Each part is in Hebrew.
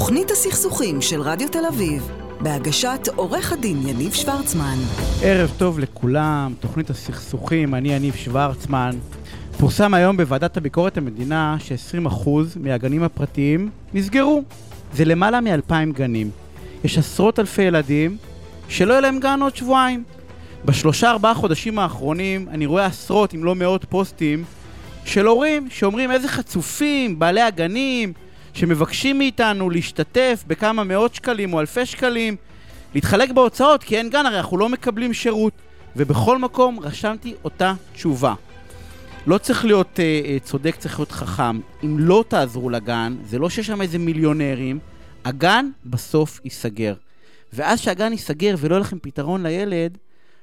תוכנית הסכסוכים של רדיו תל אביב, בהגשת עורך הדין יניב שוורצמן. ערב טוב לכולם, תוכנית הסכסוכים, אני יניב שוורצמן. פורסם היום בוועדת הביקורת המדינה ש-20% מהגנים הפרטיים נסגרו. זה למעלה מ-2,000 גנים. יש עשרות אלפי ילדים שלא יהיה להם גן עוד שבועיים. בשלושה ארבעה חודשים האחרונים אני רואה עשרות אם לא מאות פוסטים של הורים שאומרים איזה חצופים, בעלי הגנים, שמבקשים מאיתנו להשתתף בכמה מאות שקלים או אלפי שקלים, להתחלק בהוצאות, כי אין גן, הרי אנחנו לא מקבלים שירות. ובכל מקום רשמתי אותה תשובה. לא צריך להיות אה, אה, צודק, צריך להיות חכם. אם לא תעזרו לגן, זה לא שיש שם איזה מיליונרים, הגן בסוף ייסגר. ואז שהגן ייסגר ולא יהיה לכם פתרון לילד,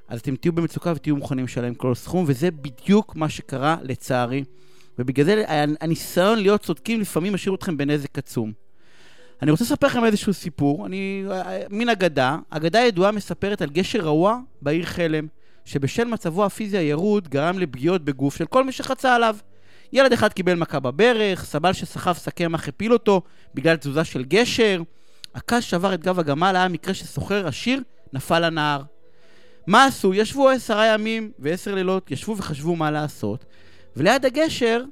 אז אתם תהיו במצוקה ותהיו מוכנים לשלם כל סכום, וזה בדיוק מה שקרה לצערי. ובגלל זה הניסיון להיות צודקים לפעמים משאיר אתכם בנזק עצום. אני רוצה לספר לכם איזשהו סיפור, אני, מן אגדה. אגדה ידועה מספרת על גשר רעוע בעיר חלם, שבשל מצבו הפיזי הירוד גרם לפגיעות בגוף של כל מי שחצה עליו. ילד אחד קיבל מכה בברך, סבל שסחב שקי מח הפיל אותו בגלל תזוזה של גשר. הקש שבר את גב הגמל, היה מקרה שסוחר עשיר נפל לנהר. מה עשו? ישבו עשרה ימים ועשר לילות, ישבו וחשבו מה לעשות, וליד הגשר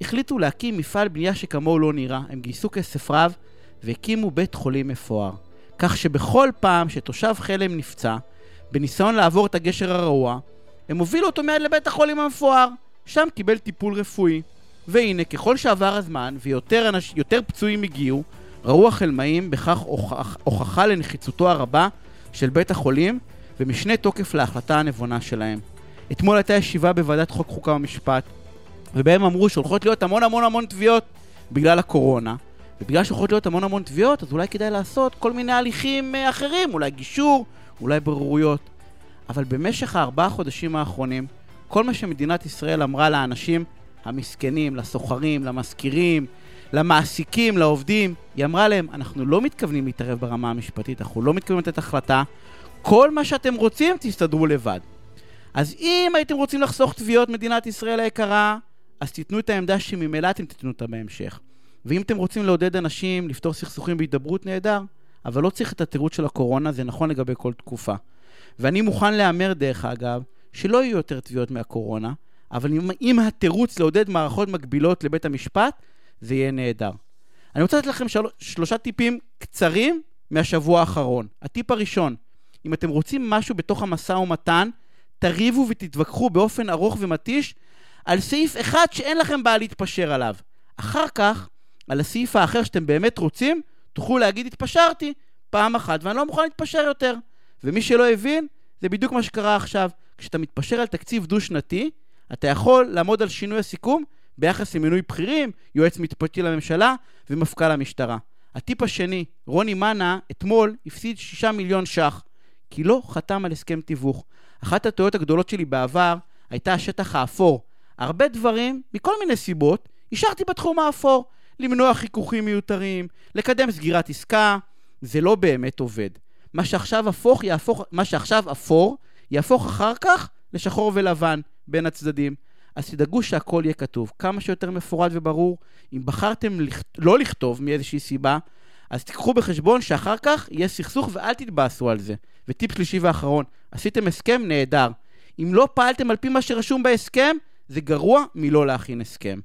החליטו להקים מפעל בנייה שכמוהו לא נראה. הם גייסו כסף רב והקימו בית חולים מפואר. כך שבכל פעם שתושב חלם נפצע, בניסיון לעבור את הגשר הרעוע, הם הובילו אותו מיד לבית החולים המפואר. שם קיבל טיפול רפואי. והנה, ככל שעבר הזמן ויותר אנש... פצועים הגיעו, ראו החלמאים בכך הוכח... הוכחה לנחיצותו הרבה של בית החולים ומשנה תוקף להחלטה הנבונה שלהם. אתמול הייתה ישיבה בוועדת חוק חוקה ומשפט, ובהם אמרו שהולכות להיות המון המון המון תביעות בגלל הקורונה, ובגלל שהולכות להיות המון המון תביעות, אז אולי כדאי לעשות כל מיני הליכים אה, אחרים, אולי גישור, אולי בוררויות. אבל במשך הארבעה חודשים האחרונים, כל מה שמדינת ישראל אמרה לאנשים המסכנים, לסוחרים, למזכירים, למעסיקים, לעובדים, היא אמרה להם, אנחנו לא מתכוונים להתערב ברמה המשפטית, אנחנו לא מתכוונים לתת החלטה, כל מה שאתם רוצים, תסתדרו לבד. אז אם הייתם רוצים לחסוך תביעות מדינת ישראל היקרה, אז תיתנו את העמדה שממילא אתם תיתנו אותה בהמשך. ואם אתם רוצים לעודד אנשים לפתור סכסוכים בהידברות, נהדר, אבל לא צריך את התירוץ של הקורונה, זה נכון לגבי כל תקופה. ואני מוכן להמר, דרך אגב, שלא יהיו יותר תביעות מהקורונה, אבל אם, אם התירוץ לעודד מערכות מקבילות לבית המשפט, זה יהיה נהדר. אני רוצה לתת לכם של... שלושה טיפים קצרים מהשבוע האחרון. הטיפ הראשון, אם אתם רוצים משהו בתוך המשא ומתן, תריבו ותתווכחו באופן ארוך ומתיש על סעיף אחד שאין לכם בעיה להתפשר עליו. אחר כך, על הסעיף האחר שאתם באמת רוצים, תוכלו להגיד התפשרתי פעם אחת ואני לא מוכן להתפשר יותר. ומי שלא הבין, זה בדיוק מה שקרה עכשיו. כשאתה מתפשר על תקציב דו-שנתי, אתה יכול לעמוד על שינוי הסיכום ביחס למינוי בכירים, יועץ משפטי לממשלה ומפכ"ל המשטרה. הטיפ השני, רוני מנה אתמול הפסיד 6 מיליון ש"ח, כי לא חתם על הסכם תיווך. אחת הטעויות הגדולות שלי בעבר הייתה השטח האפור. הרבה דברים, מכל מיני סיבות, השארתי בתחום האפור. למנוע חיכוכים מיותרים, לקדם סגירת עסקה, זה לא באמת עובד. מה שעכשיו הפוך יהפוך, מה שעכשיו אפור, יהפוך אחר כך לשחור ולבן בין הצדדים. אז תדאגו שהכל יהיה כתוב, כמה שיותר מפורט וברור. אם בחרתם לכ... לא לכתוב מאיזושהי סיבה, אז תיקחו בחשבון שאחר כך יהיה סכסוך ואל תתבאסו על זה. וטיפ שלישי ואחרון, עשיתם הסכם נהדר. אם לא פעלתם על פי מה שרשום בהסכם, זה גרוע מלא להכין הסכם.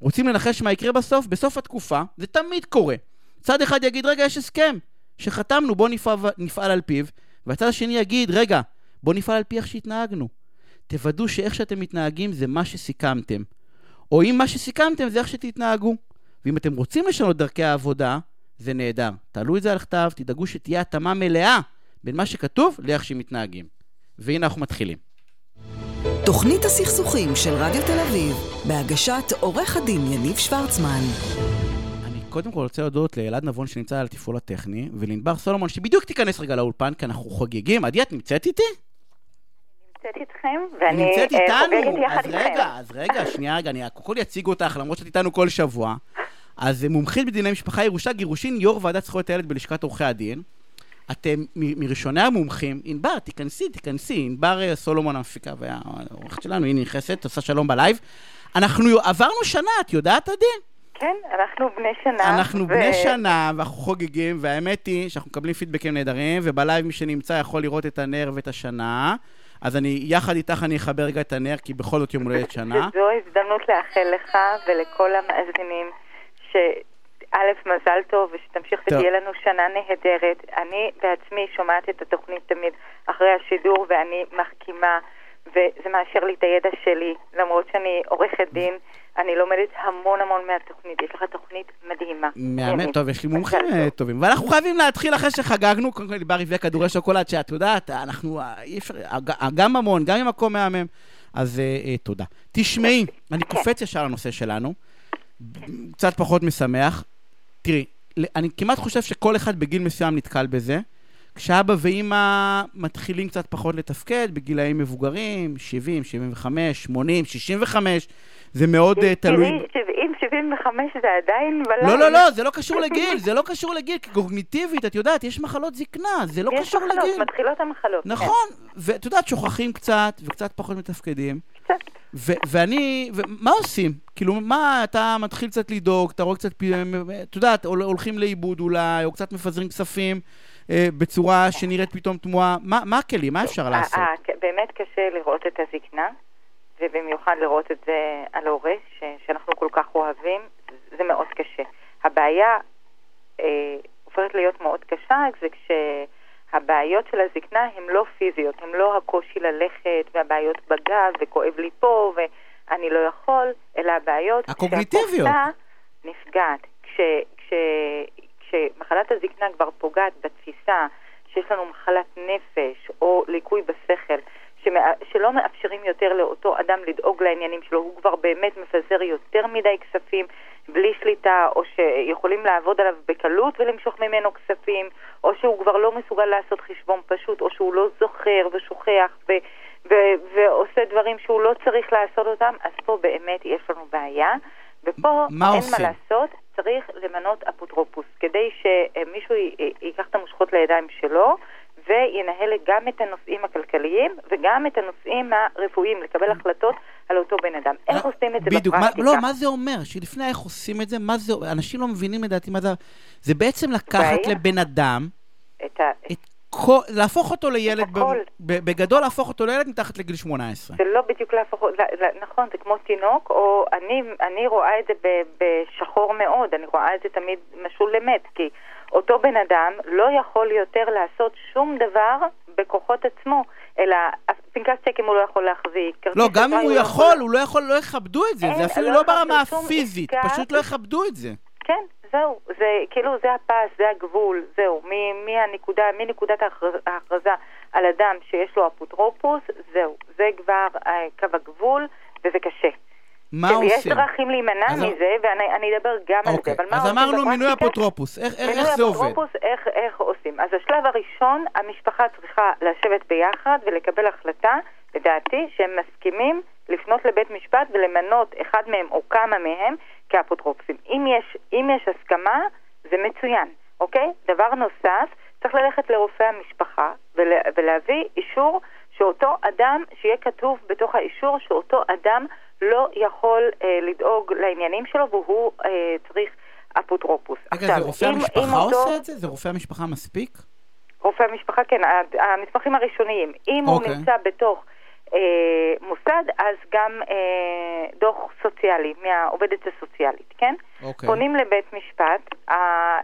רוצים לנחש מה יקרה בסוף? בסוף התקופה, זה תמיד קורה. צד אחד יגיד, רגע, יש הסכם שחתמנו, בוא נפעל, נפעל על פיו, והצד השני יגיד, רגע, בוא נפעל על פי איך שהתנהגנו. תוודאו שאיך שאתם מתנהגים זה מה שסיכמתם. או אם מה שסיכמתם זה איך שתתנהגו. ואם אתם רוצים לשנות דרכי העבודה, זה נהדר. תעלו את זה על כתב, תדאגו שתהיה התאמה מלאה בין מה שכתוב לאיך שמתנהגים. והנה אנחנו מתחילים. תוכנית הסכסוכים של רדיו תל אביב, בהגשת עורך הדין יניב שוורצמן. אני קודם כל רוצה להודות לאלעד נבון שנמצא על התפעול הטכני, ולענבר סולומון שבדיוק תיכנס רגע לאולפן, כי אנחנו חוגגים. עדי, את נמצאת איתי? נמצאת איתכם, ואני נמצאת אה, איתנו, אז רגע, אז רגע, שנייה רגע, אני קודם כל אציג אותך, למרות שאת איתנו כל שבוע. אז מומחית בדיני משפחה, ירושה, גירושין, יו"ר ועדת זכויות הילד בלשכת עורכי הדין. אתם מראשוני המומחים, ענבר, תיכנסי, תיכנסי, ענבר אה, סולומון המפיקה והעורכת שלנו, היא נכנסת, עושה שלום בלייב. אנחנו עברנו שנה, את יודעת, עדי? כן, אנחנו בני שנה. אנחנו ו... בני שנה, ואנחנו חוגגים, והאמת היא שאנחנו מקבלים פידבקים נהדרים, ובלייב מי שנמצא יכול לראות את הנר ואת השנה. אז אני, יחד איתך אני אחבר רגע את הנר, כי בכל זאת יום הולדת שנה. וזו הזדמנות לאחל לך ולכל המאזינים, ש... א', מזל טוב, ושתמשיך ותהיה לנו שנה נהדרת. אני בעצמי שומעת את התוכנית תמיד אחרי השידור, ואני מחכימה, וזה מאשר לי את הידע שלי, למרות שאני עורכת דין. אני לומדת המון המון מהתוכנית, יש לך תוכנית מדהימה. מהמם, טוב, יש לי מומחים אה, טובים. ואנחנו חייבים להתחיל אחרי שחגגנו, קודם כל דיבר רבעי כדורי שוקולד, שאת יודעת, אנחנו, אה, אי אפשר, גם ממון, גם ממקום מהמם. אז אה, תודה. תשמעי, אני כן. קופץ ישר לנושא שלנו, קצת פחות משמח. תראי, אני כמעט חושב שכל אחד בגיל מסוים נתקל בזה. כשאבא ואימא מתחילים קצת פחות לתפקד, בגילאים מבוגרים, 70, 75, 80, 65, זה מאוד uh, תלוי... תראי, 70, 75 זה עדיין בלילה. לא, לא, לא, זה לא קשור לגיל, זה לא קשור לגיל, כי קוגניטיבית, את יודעת, יש מחלות זקנה, זה לא קשור מחלות, לגיל. יש מחלות, מתחילות המחלות. נכון, כן. ואת יודעת, שוכחים קצת, וקצת פחות מתפקדים. קצת. ואני, מה עושים? כאילו, מה, אתה מתחיל קצת לדאוג, אתה רואה קצת, את יודעת, הולכים לאיבוד אולי, או קצת מפזרים כספים. אה, בצורה שנראית פתאום תמוהה. מה, מה הכלים? מה אפשר לעשות? באמת קשה לראות את הזקנה. ובמיוחד לראות את זה על הורה ש, שאנחנו כל כך אוהבים, זה מאוד קשה. הבעיה אה, הופכת להיות מאוד קשה, זה כשהבעיות של הזקנה הן לא פיזיות, הן לא הקושי ללכת והבעיות בגב וכואב לי פה ואני לא יכול, אלא הבעיות הקוגניטיביות. נפגעת. כש, כש, כשמחלת הזקנה כבר פוגעת בתפיסה שיש לנו מחלת נפש או ליקוי בשכל, שלא מאפשרים יותר לאותו אדם לדאוג לעניינים שלו, הוא כבר באמת מפזר יותר מדי כספים בלי שליטה, או שיכולים לעבוד עליו בקלות ולמשוך ממנו כספים, או שהוא כבר לא מסוגל לעשות חשבון פשוט, או שהוא לא זוכר ושוכח ו- ו- ועושה דברים שהוא לא צריך לעשות אותם, אז פה באמת יש לנו בעיה. ופה מה אין עושים? מה לעשות, צריך למנות אפוטרופוס, כדי שמישהו ייקח את המושכות לידיים שלו וינהל גם את הנושאים הכלכליים וגם את הנושאים הרפואיים, לקבל החלטות על אותו בן אדם. איך עושים את זה בדיוק, בפרקטיקה? לא, מה זה אומר? שלפני איך עושים את זה, מה זה, אנשים לא מבינים לדעתי מה זה, זה בעצם לקחת לבן אדם, את, ה... את כל, להפוך אותו לילד, ב, ב, בגדול להפוך אותו לילד מתחת לגיל 18. זה לא בדיוק להפוך, לא, נכון, זה כמו תינוק, או אני, אני רואה את זה בשחור מאוד, אני רואה את זה תמיד משול למת, כי אותו בן אדם לא יכול יותר לעשות שום דבר בכוחות עצמו, אלא פנקס צ'קים הוא לא יכול להחזיק. לא, גם אם הוא יכול, הוא לא יכול, לא יכבדו את זה, זה אפילו לא, לא ברמה הפיזית, פשוט לא יכבדו את זה. כן, זהו, זה כאילו, זה הפס, זה הגבול, זהו, מהנקודה, מנקודת ההכרזה על אדם שיש לו אפוטרופוס, זהו, זה כבר אה, קו הגבול, וזה קשה. מה עושים? יש דרכים להימנע אז... מזה, ואני אדבר גם אוקיי. על זה, אבל מה עושים? אז אמרנו מינוי אפוטרופוס, איך, איך, איך זה עובד? מינוי אפוטרופוס, איך, איך עושים? אז השלב הראשון, המשפחה צריכה לשבת ביחד ולקבל החלטה, לדעתי, שהם מסכימים לפנות לבית משפט ולמנות אחד מהם או כמה מהם כאפוטרופסים. אם יש, אם יש הסכמה, זה מצוין, אוקיי? דבר נוסף, צריך ללכת לרופא המשפחה ולה, ולהביא אישור שאותו אדם, שיהיה כתוב בתוך האישור שאותו אדם לא יכול אה, לדאוג לעניינים שלו והוא אה, צריך אפוטרופוס. רגע, עכשיו, זה רופא אם, המשפחה אם עושה אותו... את זה? זה רופא המשפחה מספיק? רופא המשפחה, כן, המסמכים הראשוניים. אם אוקיי. הוא נמצא בתוך אה, מוסד, אז גם אה, דוח סוציאלי מהעובדת הסוציאלית, כן? אוקיי. פונים לבית משפט אה,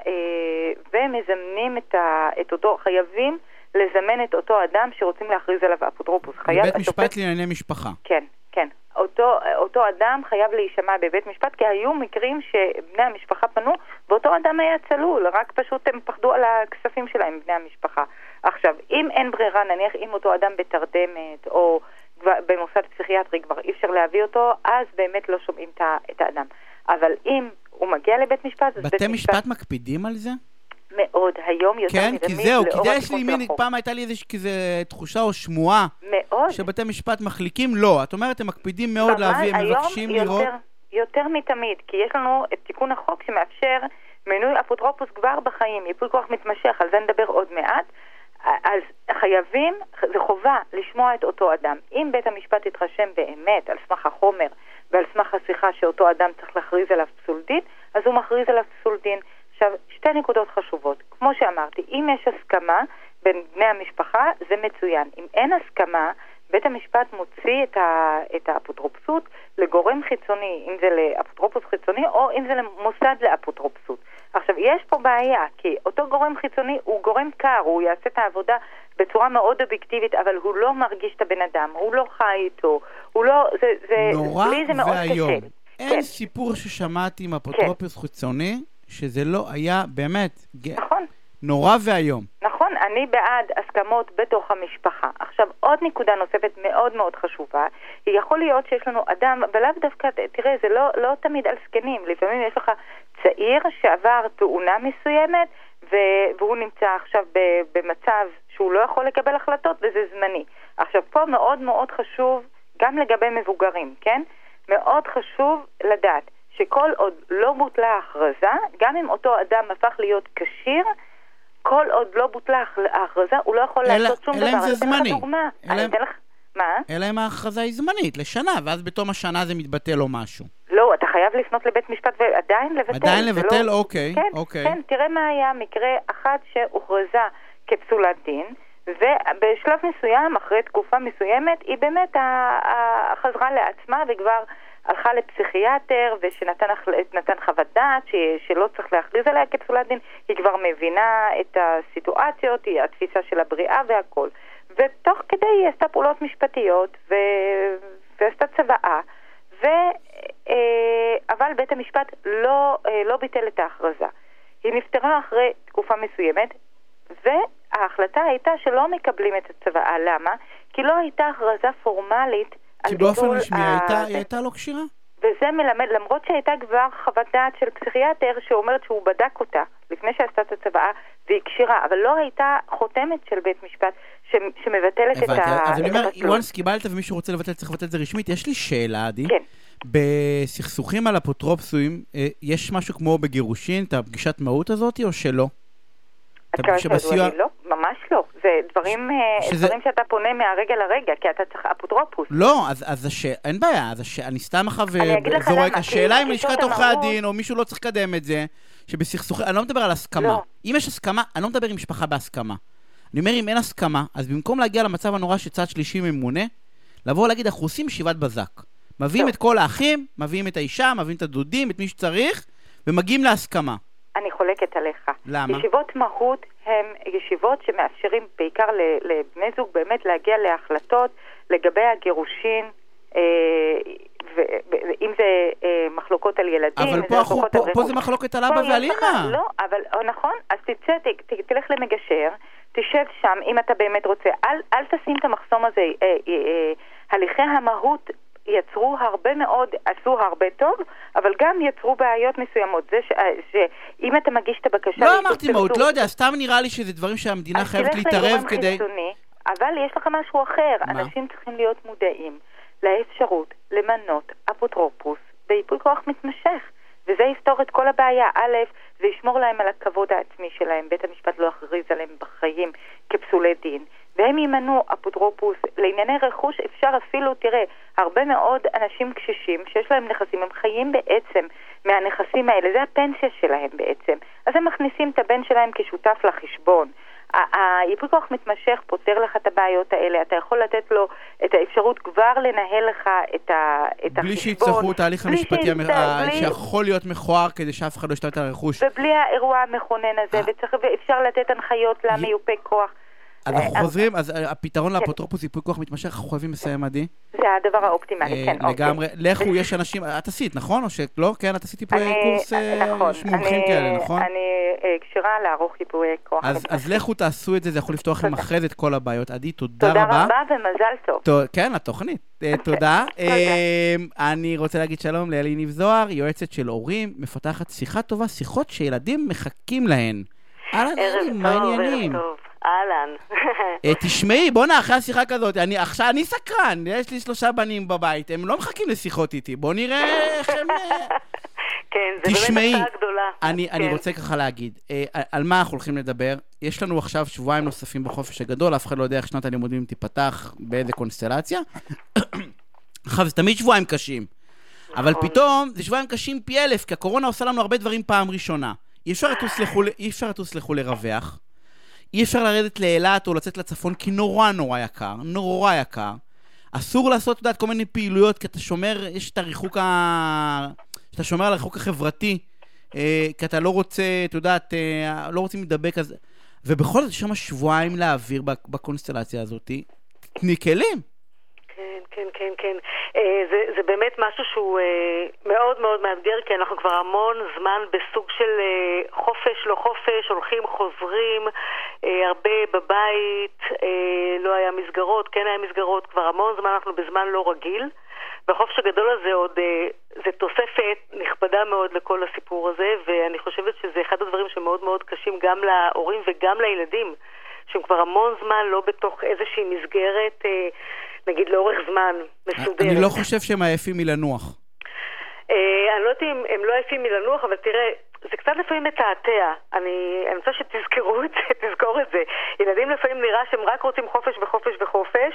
אה, ומזמנים את, ה, את אותו, חייבים לזמן את אותו אדם שרוצים להכריז עליו אפוטרופוס. בית משפט לענייני משפחה. כן, כן. אותו, אותו אדם חייב להישמע בבית משפט, כי היו מקרים שבני המשפחה פנו, ואותו אדם היה צלול, רק פשוט הם פחדו על הכספים שלהם, בני המשפחה. עכשיו, אם אין ברירה, נניח אם אותו אדם בתרדמת, או במוסד פסיכיאטרי כבר אי אפשר להביא אותו, אז באמת לא שומעים את האדם. אבל אם הוא מגיע לבית משפט, אז בית משפט... בתי משפט מקפידים על זה? מאוד, היום יותר כן, כי זהו, כי זה יש לי מין, פעם הייתה לי איזושהי כזה תחושה או שמועה. מאוד. שבתי משפט מחליקים, לא. את אומרת, הם מקפידים מאוד להביא, הם מבקשים לראות... יותר, יותר מתמיד, כי יש לנו את תיקון החוק שמאפשר מינוי אפוטרופוס כבר בחיים, ייפוי כוח מתמשך, על זה נדבר עוד מעט. אז חייבים, זה חובה לשמוע את אותו אדם. אם בית המשפט יתרשם באמת על סמך החומר ועל סמך השיחה שאותו אדם צריך להכריז עליו פסול דין, אם יש הסכמה בין בני המשפחה, זה מצוין. אם אין הסכמה, בית המשפט מוציא את, ה, את האפוטרופסות לגורם חיצוני, אם זה לאפוטרופוס חיצוני או אם זה למוסד לאפוטרופסות. עכשיו, יש פה בעיה, כי אותו גורם חיצוני הוא גורם קר, הוא יעשה את העבודה בצורה מאוד אובייקטיבית, אבל הוא לא מרגיש את הבן אדם, הוא לא חי איתו, הוא לא... זה, זה, נורא לי זה מאוד ואיום. קשה. אין כן. סיפור ששמעתי עם אפוטרופוס חיצוני, שזה לא היה באמת נכון. נורא ואיום. נכון, אני בעד הסכמות בתוך המשפחה. עכשיו, עוד נקודה נוספת מאוד מאוד חשובה, היא יכול להיות שיש לנו אדם, ולאו דווקא, תראה, זה לא, לא תמיד על זקנים, לפעמים יש לך צעיר שעבר תאונה מסוימת, והוא נמצא עכשיו במצב שהוא לא יכול לקבל החלטות, וזה זמני. עכשיו, פה מאוד מאוד חשוב, גם לגבי מבוגרים, כן? מאוד חשוב לדעת שכל עוד לא בוטלה ההכרזה, גם אם אותו אדם הפך להיות כשיר, כל עוד לא בוטלה ההכ- ההכרזה, הוא לא יכול אלא- לעשות שום אלא דבר. אם זה זמני. אלא אתן לך... מה? אלא אם ההכרזה היא זמנית, לשנה, ואז בתום השנה זה מתבטל או משהו. לא, אתה חייב לפנות לבית משפט ועדיין לבטל. עדיין זה לבטל? לא... אוקיי, כן, אוקיי. כן, תראה מה היה מקרה אחת שהוכרזה כפסולת דין, ובשלב מסוים, אחרי תקופה מסוימת, היא באמת חזרה לעצמה וכבר הלכה לפסיכיאטר ושנתן חוות דעת ש, שלא צריך להכריז עליה כפסולת דין, היא כבר מבינה את הסיטואציות, היא התפיסה של הבריאה והכל. ותוך כדי היא עשתה פעולות משפטיות ו... ועשתה צוואה. ו... אה, אבל בית המשפט לא, אה, לא ביטל את ההכרזה. היא נפטרה אחרי תקופה מסוימת, וההחלטה הייתה שלא מקבלים את הצוואה. למה? כי לא הייתה הכרזה פורמלית כי באופן רשמי ה- הייתה- היא הייתה לא כשירה. וזה מלמד, למרות שהייתה כבר חוות דעת של פסיכיאטר שאומרת שהוא בדק אותה לפני שעשתה את הצוואה והיא כשירה, אבל לא הייתה חותמת של בית משפט ש, שמבטלת את, הבנתי, ה, אז אני אומר, once קיבלת ומישהו רוצה לבטל, צריך לבטל את זה רשמית. יש לי שאלה, עדי. כן. בסכסוכים על אפוטרופסויים, אה, יש משהו כמו בגירושין, את הפגישת מהות הזאת, או שלא? עד כמה שידוע לי, לא, ממש לא. זה דברים, אה, שזה- דברים שאתה פונה מהרגע לרגע, כי אתה צריך אפוטרופוס. לא, אז, אז הש... אין בעיה, אז הש... אני סתם עכשיו זורק. השאלה אם לשכת עורכי הדין, או מישהו לא צריך לקדם את זה, שבסכסוכים, אני לא מדבר על הסכמה. לא. אם יש הסכמה, אני לא מדבר עם משפחה בהסכמה. אני אומר, אם אין הסכמה, אז במקום להגיע למצב הנורא שצד שלישי ממונה, לבוא ולהגיד, אנחנו עושים ישיבת בזק. מביאים לא. את כל האחים, מביאים את האישה, מביאים את הדודים, את מי שצריך, ומגיעים להסכמה. אני חולקת עליך. למה? ישיבות מהות הן ישיבות שמאפשרים בעיקר לבני זוג באמת להגיע להחלטות לגבי הגירושין, אה, ואם זה אה, מחלוקות על ילדים, אבל אם פה, מחלוקות פה, פה. זה מחלוקת על אבא ועל אמא. לא, אבל אה, נכון, אז תצא, ת, ת, תלך למגשר, תשב שם אם אתה באמת רוצה. אל, אל תשים את המחסום הזה. אה, אה, אה, הליכי המהות יצרו הרבה מאוד, עשו הרבה טוב, אבל גם יצרו בעיות מסוימות. זה ש, אה, שאם אתה מגיש את הבקשה... לא אמרתי מהות, לא יודע, סתם נראה לי שזה דברים שהמדינה חייבת להתערב כדי... חיצוני, אבל יש לך משהו אחר. מה? אנשים צריכים להיות מודעים לאפשרות למנות אפוטרופוס בייפוי כוח מתמשך. וזה יפתור את כל הבעיה. א', זה ישמור להם על הכבוד העצמי שלהם. בית המשפט לא יכריז עליהם בחיים כפסולי דין. והם ימנו אפוטרופוס לענייני רכוש, אפשר אפילו, תראה, הרבה מאוד אנשים קשישים שיש להם נכסים, הם חיים בעצם מהנכסים האלה, זה הפנסיה שלהם בעצם. אז הם מכניסים את הבן שלהם כשותף לחשבון. ה- הייפוי כוח מתמשך פותר לך את הבעיות האלה, אתה יכול לתת לו את האפשרות כבר לנהל לך את, ה, את בלי החשבון. שיצטרכו את ההליך בלי המשפטי המ- בלי- שיכול להיות מכוער כדי שאף אחד לא ישתלט על הרכוש. ובלי האירוע המכונן הזה, אה. וצריך, ואפשר לתת הנחיות למיופה כוח. אנחנו אה, חוזרים, אז אה, הפתרון כן. לאפוטרופוס ייפוי כוח מתמשך, אנחנו חייבים לסיים, עדי. זה הדבר האופטימלי, אה, כן, אוקיי. לגמרי. לכו, יש אנשים, את עשית, נכון? או שלא? כן, את עשית ייפוי קורס נכון, מומחים כאלה, נכון? אני כשרה לערוך ייפויי כוח. אז לכו תעשו את זה, זה יכול לפתוח לכם. אחרי זה את כל הבעיות. עדי, תודה תודה רבה. רבה ומזל טוב. כן, לתוכנית. אה, תודה. אה, אני רוצה להגיד שלום לאלי ניב זוהר, יועצת של הורים, מפתחת שיחה טובה, שיחות שילדים מחכים להן. אהלן, ערב אלי, טוב, מה העניינים? ערב טוב. אהלן. אה, תשמעי, בואנה, אחרי השיחה כזאת, אני עכשיו, אני סקרן, יש לי שלושה בנים בבית, הם לא מחכים לשיחות איתי, בוא נראה איך הם... אה, כן, זה תשמעי, באמת הפתעה גדולה. אני, אני כן. רוצה ככה להגיד, אה, על מה אנחנו הולכים לדבר? יש לנו עכשיו שבועיים נוספים בחופש הגדול, אף אחד לא יודע איך שנת הלימודים תיפתח, באיזה קונסטלציה. עכשיו, זה תמיד שבועיים קשים. אבל נכון. פתאום, זה שבועיים קשים פי אלף, כי הקורונה עושה לנו הרבה דברים פעם ראשונה. אי אפשר לטוס לחו"ל, אי אפשר לטוס לחו"ל לרווח. אי אפשר לרדת לאילת או לצאת לצפון כי נורא נורא יקר, נורא יקר. אסור לעשות, את יודעת, כל מיני פעילויות, כי אתה שומר, יש את הריחוק ה... שאתה שומר על הריחוק החברתי, אה, כי אתה לא רוצה, את יודעת, אה, לא רוצים להידבק, אז... ובכל זאת יש שם שבועיים להעביר בק- בקונסטלציה הזאת. תני כלים. כן, כן, כן. אה, זה, זה באמת משהו שהוא אה, מאוד מאוד מאתגר, כי אנחנו כבר המון זמן בסוג של אה, חופש, לא חופש, הולכים, חוזרים, הרבה בבית, לא היה מסגרות, כן היה מסגרות, כבר המון זמן אנחנו בזמן לא רגיל. והחופש הגדול הזה עוד, זה תוספת נכבדה מאוד לכל הסיפור הזה, ואני חושבת שזה אחד הדברים שמאוד מאוד קשים גם להורים וגם לילדים, שהם כבר המון זמן לא בתוך איזושהי מסגרת, נגיד לאורך זמן, מסודרת. אני לא חושב שהם עייפים מלנוח. אה, אני לא יודעת אם הם לא עייפים מלנוח, אבל תראה, זה קצת לפעמים מתעתע. אני, אני רוצה שתזכרו את זה, תזכור את זה. ילדים לפעמים נראה שהם רק רוצים חופש וחופש וחופש,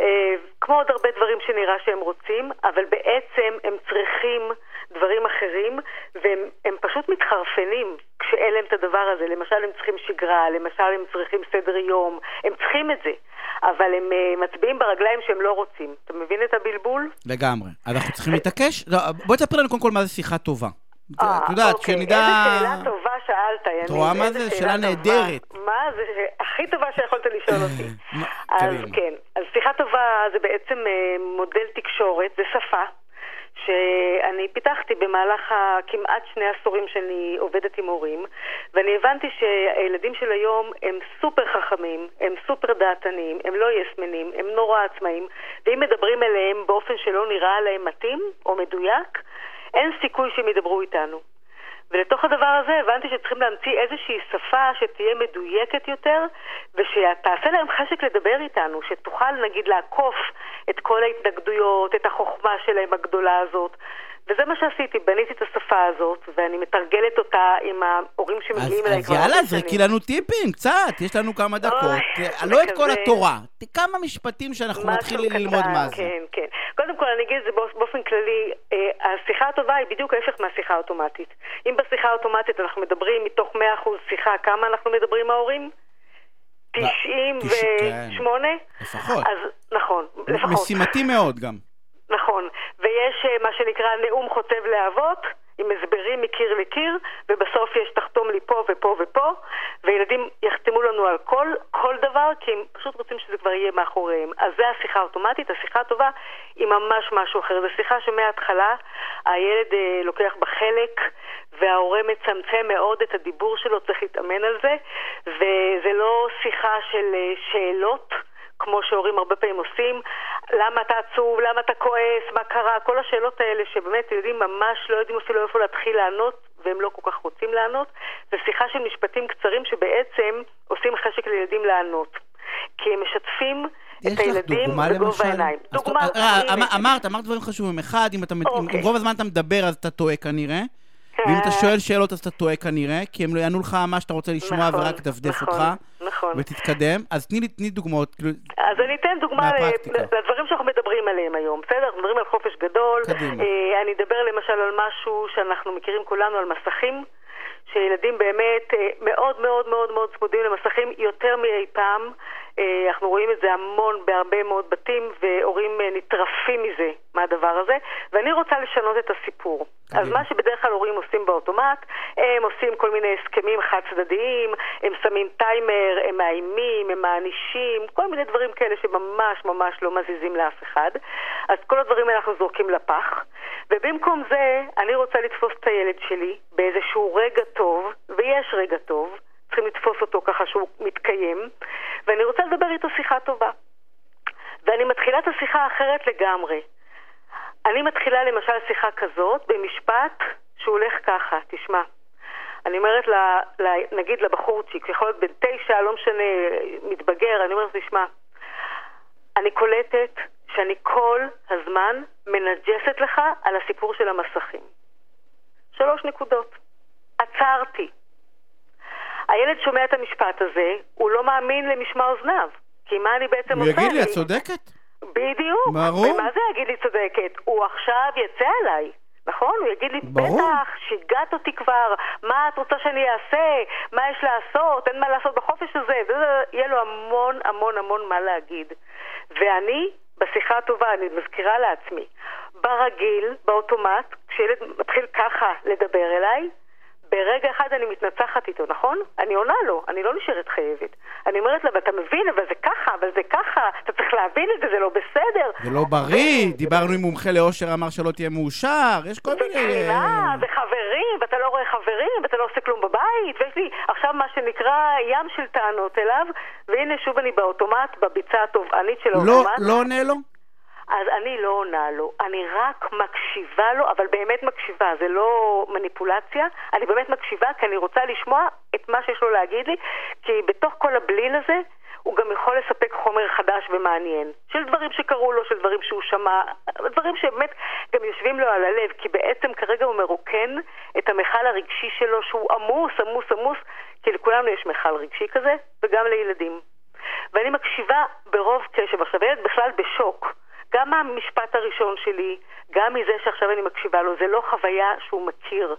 אה, כמו עוד הרבה דברים שנראה שהם רוצים, אבל בעצם הם צריכים דברים אחרים, והם הם פשוט מתחרפנים כשאין להם את הדבר הזה. למשל, הם צריכים שגרה, למשל, הם צריכים סדר יום, הם צריכים את זה. אבל הם uh, מצביעים ברגליים שהם לא רוצים. אתה מבין את הבלבול? לגמרי. אנחנו צריכים להתעקש? לא, בואי תספר לנו קודם כל מה זה שיחה טובה. אה, את יודעת, אוקיי. שנדע... איזה שאלה טובה שאלת, יניב. את רואה מה זה? שאלה. נהדרת. מה זה? הכי טובה שיכולת לשאול אותי. אז. כן, אז שיחה טובה זה בעצם אה, מודל תקשורת, זה שפה. שאני פיתחתי במהלך הכמעט שני עשורים שאני עובדת עם הורים ואני הבנתי שהילדים של היום הם סופר חכמים, הם סופר דעתניים, הם לא יסמנים, הם נורא עצמאים ואם מדברים אליהם באופן שלא נראה להם מתאים או מדויק, אין סיכוי שהם ידברו איתנו. ולתוך הדבר הזה הבנתי שצריכים להמציא איזושהי שפה שתהיה מדויקת יותר ושתעשה להם חשק לדבר איתנו, שתוכל נגיד לעקוף את כל ההתנגדויות, את החוכמה שלהם הגדולה הזאת. וזה מה שעשיתי, בניתי את השפה הזאת, ואני מתרגלת אותה עם ההורים אז, שמגיעים אליי אז כבר יאללה, הרבה זרקי. לנו טיפים, קצת, יש לנו כמה דקות. אה, לא את כל התורה, כמה משפטים שאנחנו נתחיל ללמוד מה זה. כן, כן. קודם כל, אני אגיד את זה באופ- באופן כללי, אה, השיחה הטובה היא בדיוק ההפך מהשיחה האוטומטית. אם בשיחה האוטומטית אנחנו מדברים מתוך 100% שיחה, כמה אנחנו מדברים ההורים? לא, 98? לפחות. אז נכון, לפחות. משימתי מאוד גם. נכון. ויש אה, מה שנקרא נאום חוצב להבות, עם הסברים מקיר לקיר, ובסוף יש תחתום לי פה ופה ופה, וילדים יחתמו לנו על כל, כל דבר, כי הם פשוט רוצים שזה כבר יהיה מאחוריהם. אז זה השיחה האוטומטית, השיחה הטובה היא ממש משהו אחר. זו שיחה שמההתחלה הילד אה, לוקח בה חלק, וההורה מצמצם מאוד את הדיבור שלו, צריך להתאמן על זה, וזה לא שיחה של אה, שאלות. כמו שהורים הרבה פעמים עושים, למה אתה עצוב, למה אתה כועס, מה קרה, כל השאלות האלה שבאמת ילדים ממש לא יודעים אפילו איפה להתחיל לענות, והם לא כל כך רוצים לענות, זה שיחה של משפטים קצרים שבעצם עושים חשק לילדים לענות. כי הם משפים את הילדים בגובה? העיניים. דוגמה, אה. אמר- אמרת, אמרת דברים חשובים. אחד, אם אוקיי. אם רוב הזמן אתה מדבר אז אתה טועה כנראה. ואם אתה שואל שאלות אז אתה טועה כנראה, כי הם לא יענו לך מה שאתה רוצה לשמוע נכון, ורק דפדף נכון, אותך. נכון. ותתקדם. אז תני לי תני דוגמאות. כאילו, אז אני אתן דוגמה לדברים שאנחנו מדברים עליהם היום, בסדר? אנחנו מדברים על חופש גדול. קדימה. אה, אני אדבר למשל על משהו שאנחנו מכירים כולנו, על מסכים. שילדים באמת אה, מאוד מאוד מאוד מאוד צמודים למסכים יותר מאי פעם. אה, אנחנו רואים את זה המון בהרבה מאוד בתים, והורים אה, נטרפים מזה, מהדבר הזה. ואני רוצה לשנות את הסיפור. קדימה. אז מה שבדרך כלל הורים עושים באוטומט, הם עושים כל מיני הסכמים חד צדדיים, הם שמים טיימר, הם מאיימים, הם מענישים, כל מיני דברים כאלה שממש ממש לא מזיזים לאף אחד. אז כל הדברים האלה אנחנו זורקים לפח. ובמקום זה, אני רוצה לתפוס את הילד שלי באיזשהו רגע טוב, ויש רגע טוב, צריכים לתפוס אותו ככה שהוא מתקיים, ואני רוצה לדבר איתו שיחה טובה. ואני מתחילה את השיחה אחרת לגמרי. אני מתחילה למשל שיחה כזאת במשפט שהוא הולך ככה, תשמע. אני אומרת, ל, ל, נגיד לבחורצ'יק, יכול להיות בן תשע, לא משנה, מתבגר, אני אומרת, תשמע, אני קולטת שאני כל הזמן מנג'סת לך על הסיפור של המסכים. שלוש נקודות. עצרתי. הילד שומע את המשפט הזה, הוא לא מאמין למשמע אוזניו. כי מה אני בעצם הוא עושה? יגיד לי, את צודקת? בדיוק. ברור. ומה זה יגיד לי צודקת? הוא עכשיו יצא עליי. נכון? הוא יגיד לי, ברור. בטח, שיגעת אותי כבר, מה את רוצה שאני אעשה? מה יש לעשות? אין מה לעשות בחופש הזה. זה- זה- יהיה לו המון המון המון מה להגיד. ואני, בשיחה הטובה, אני מזכירה לעצמי, ברגיל, באוטומט, כשילד מתחיל ככה לדבר אליי, ברגע אחד אני מתנצחת איתו, נכון? אני עונה לו, אני לא נשארת חייבת. אני אומרת לו, ואתה מבין, אבל זה ככה, אבל זה ככה, אתה צריך להבין את זה, זה לא בסדר. זה לא בריא, דיברנו עם מומחה לאושר, אמר שלא תהיה מאושר, יש כל מיני... וקרינה, וחברים, ואתה לא רואה חברים, ואתה לא עושה כלום בבית, ויש לי עכשיו מה שנקרא ים של טענות אליו, והנה שוב אני באוטומט, בביצה הטובענית של לא, האוטומט. לא עונה לו? אז אני לא עונה לו, אני רק מקשיבה לו, אבל באמת מקשיבה, זה לא מניפולציה, אני באמת מקשיבה כי אני רוצה לשמוע את מה שיש לו להגיד לי, כי בתוך כל הבליל הזה הוא גם יכול לספק חומר חדש ומעניין, של דברים שקרו לו, של דברים שהוא שמע, דברים שבאמת גם יושבים לו על הלב, כי בעצם כרגע הוא מרוקן את המכל הרגשי שלו שהוא עמוס, עמוס, עמוס, כי לכולנו יש מכל רגשי כזה, וגם לילדים. ואני מקשיבה ברוב קשב. עכשיו, הילד בכלל בשוק. גם מהמשפט הראשון שלי, גם מזה שעכשיו אני מקשיבה לו, זה לא חוויה שהוא מכיר.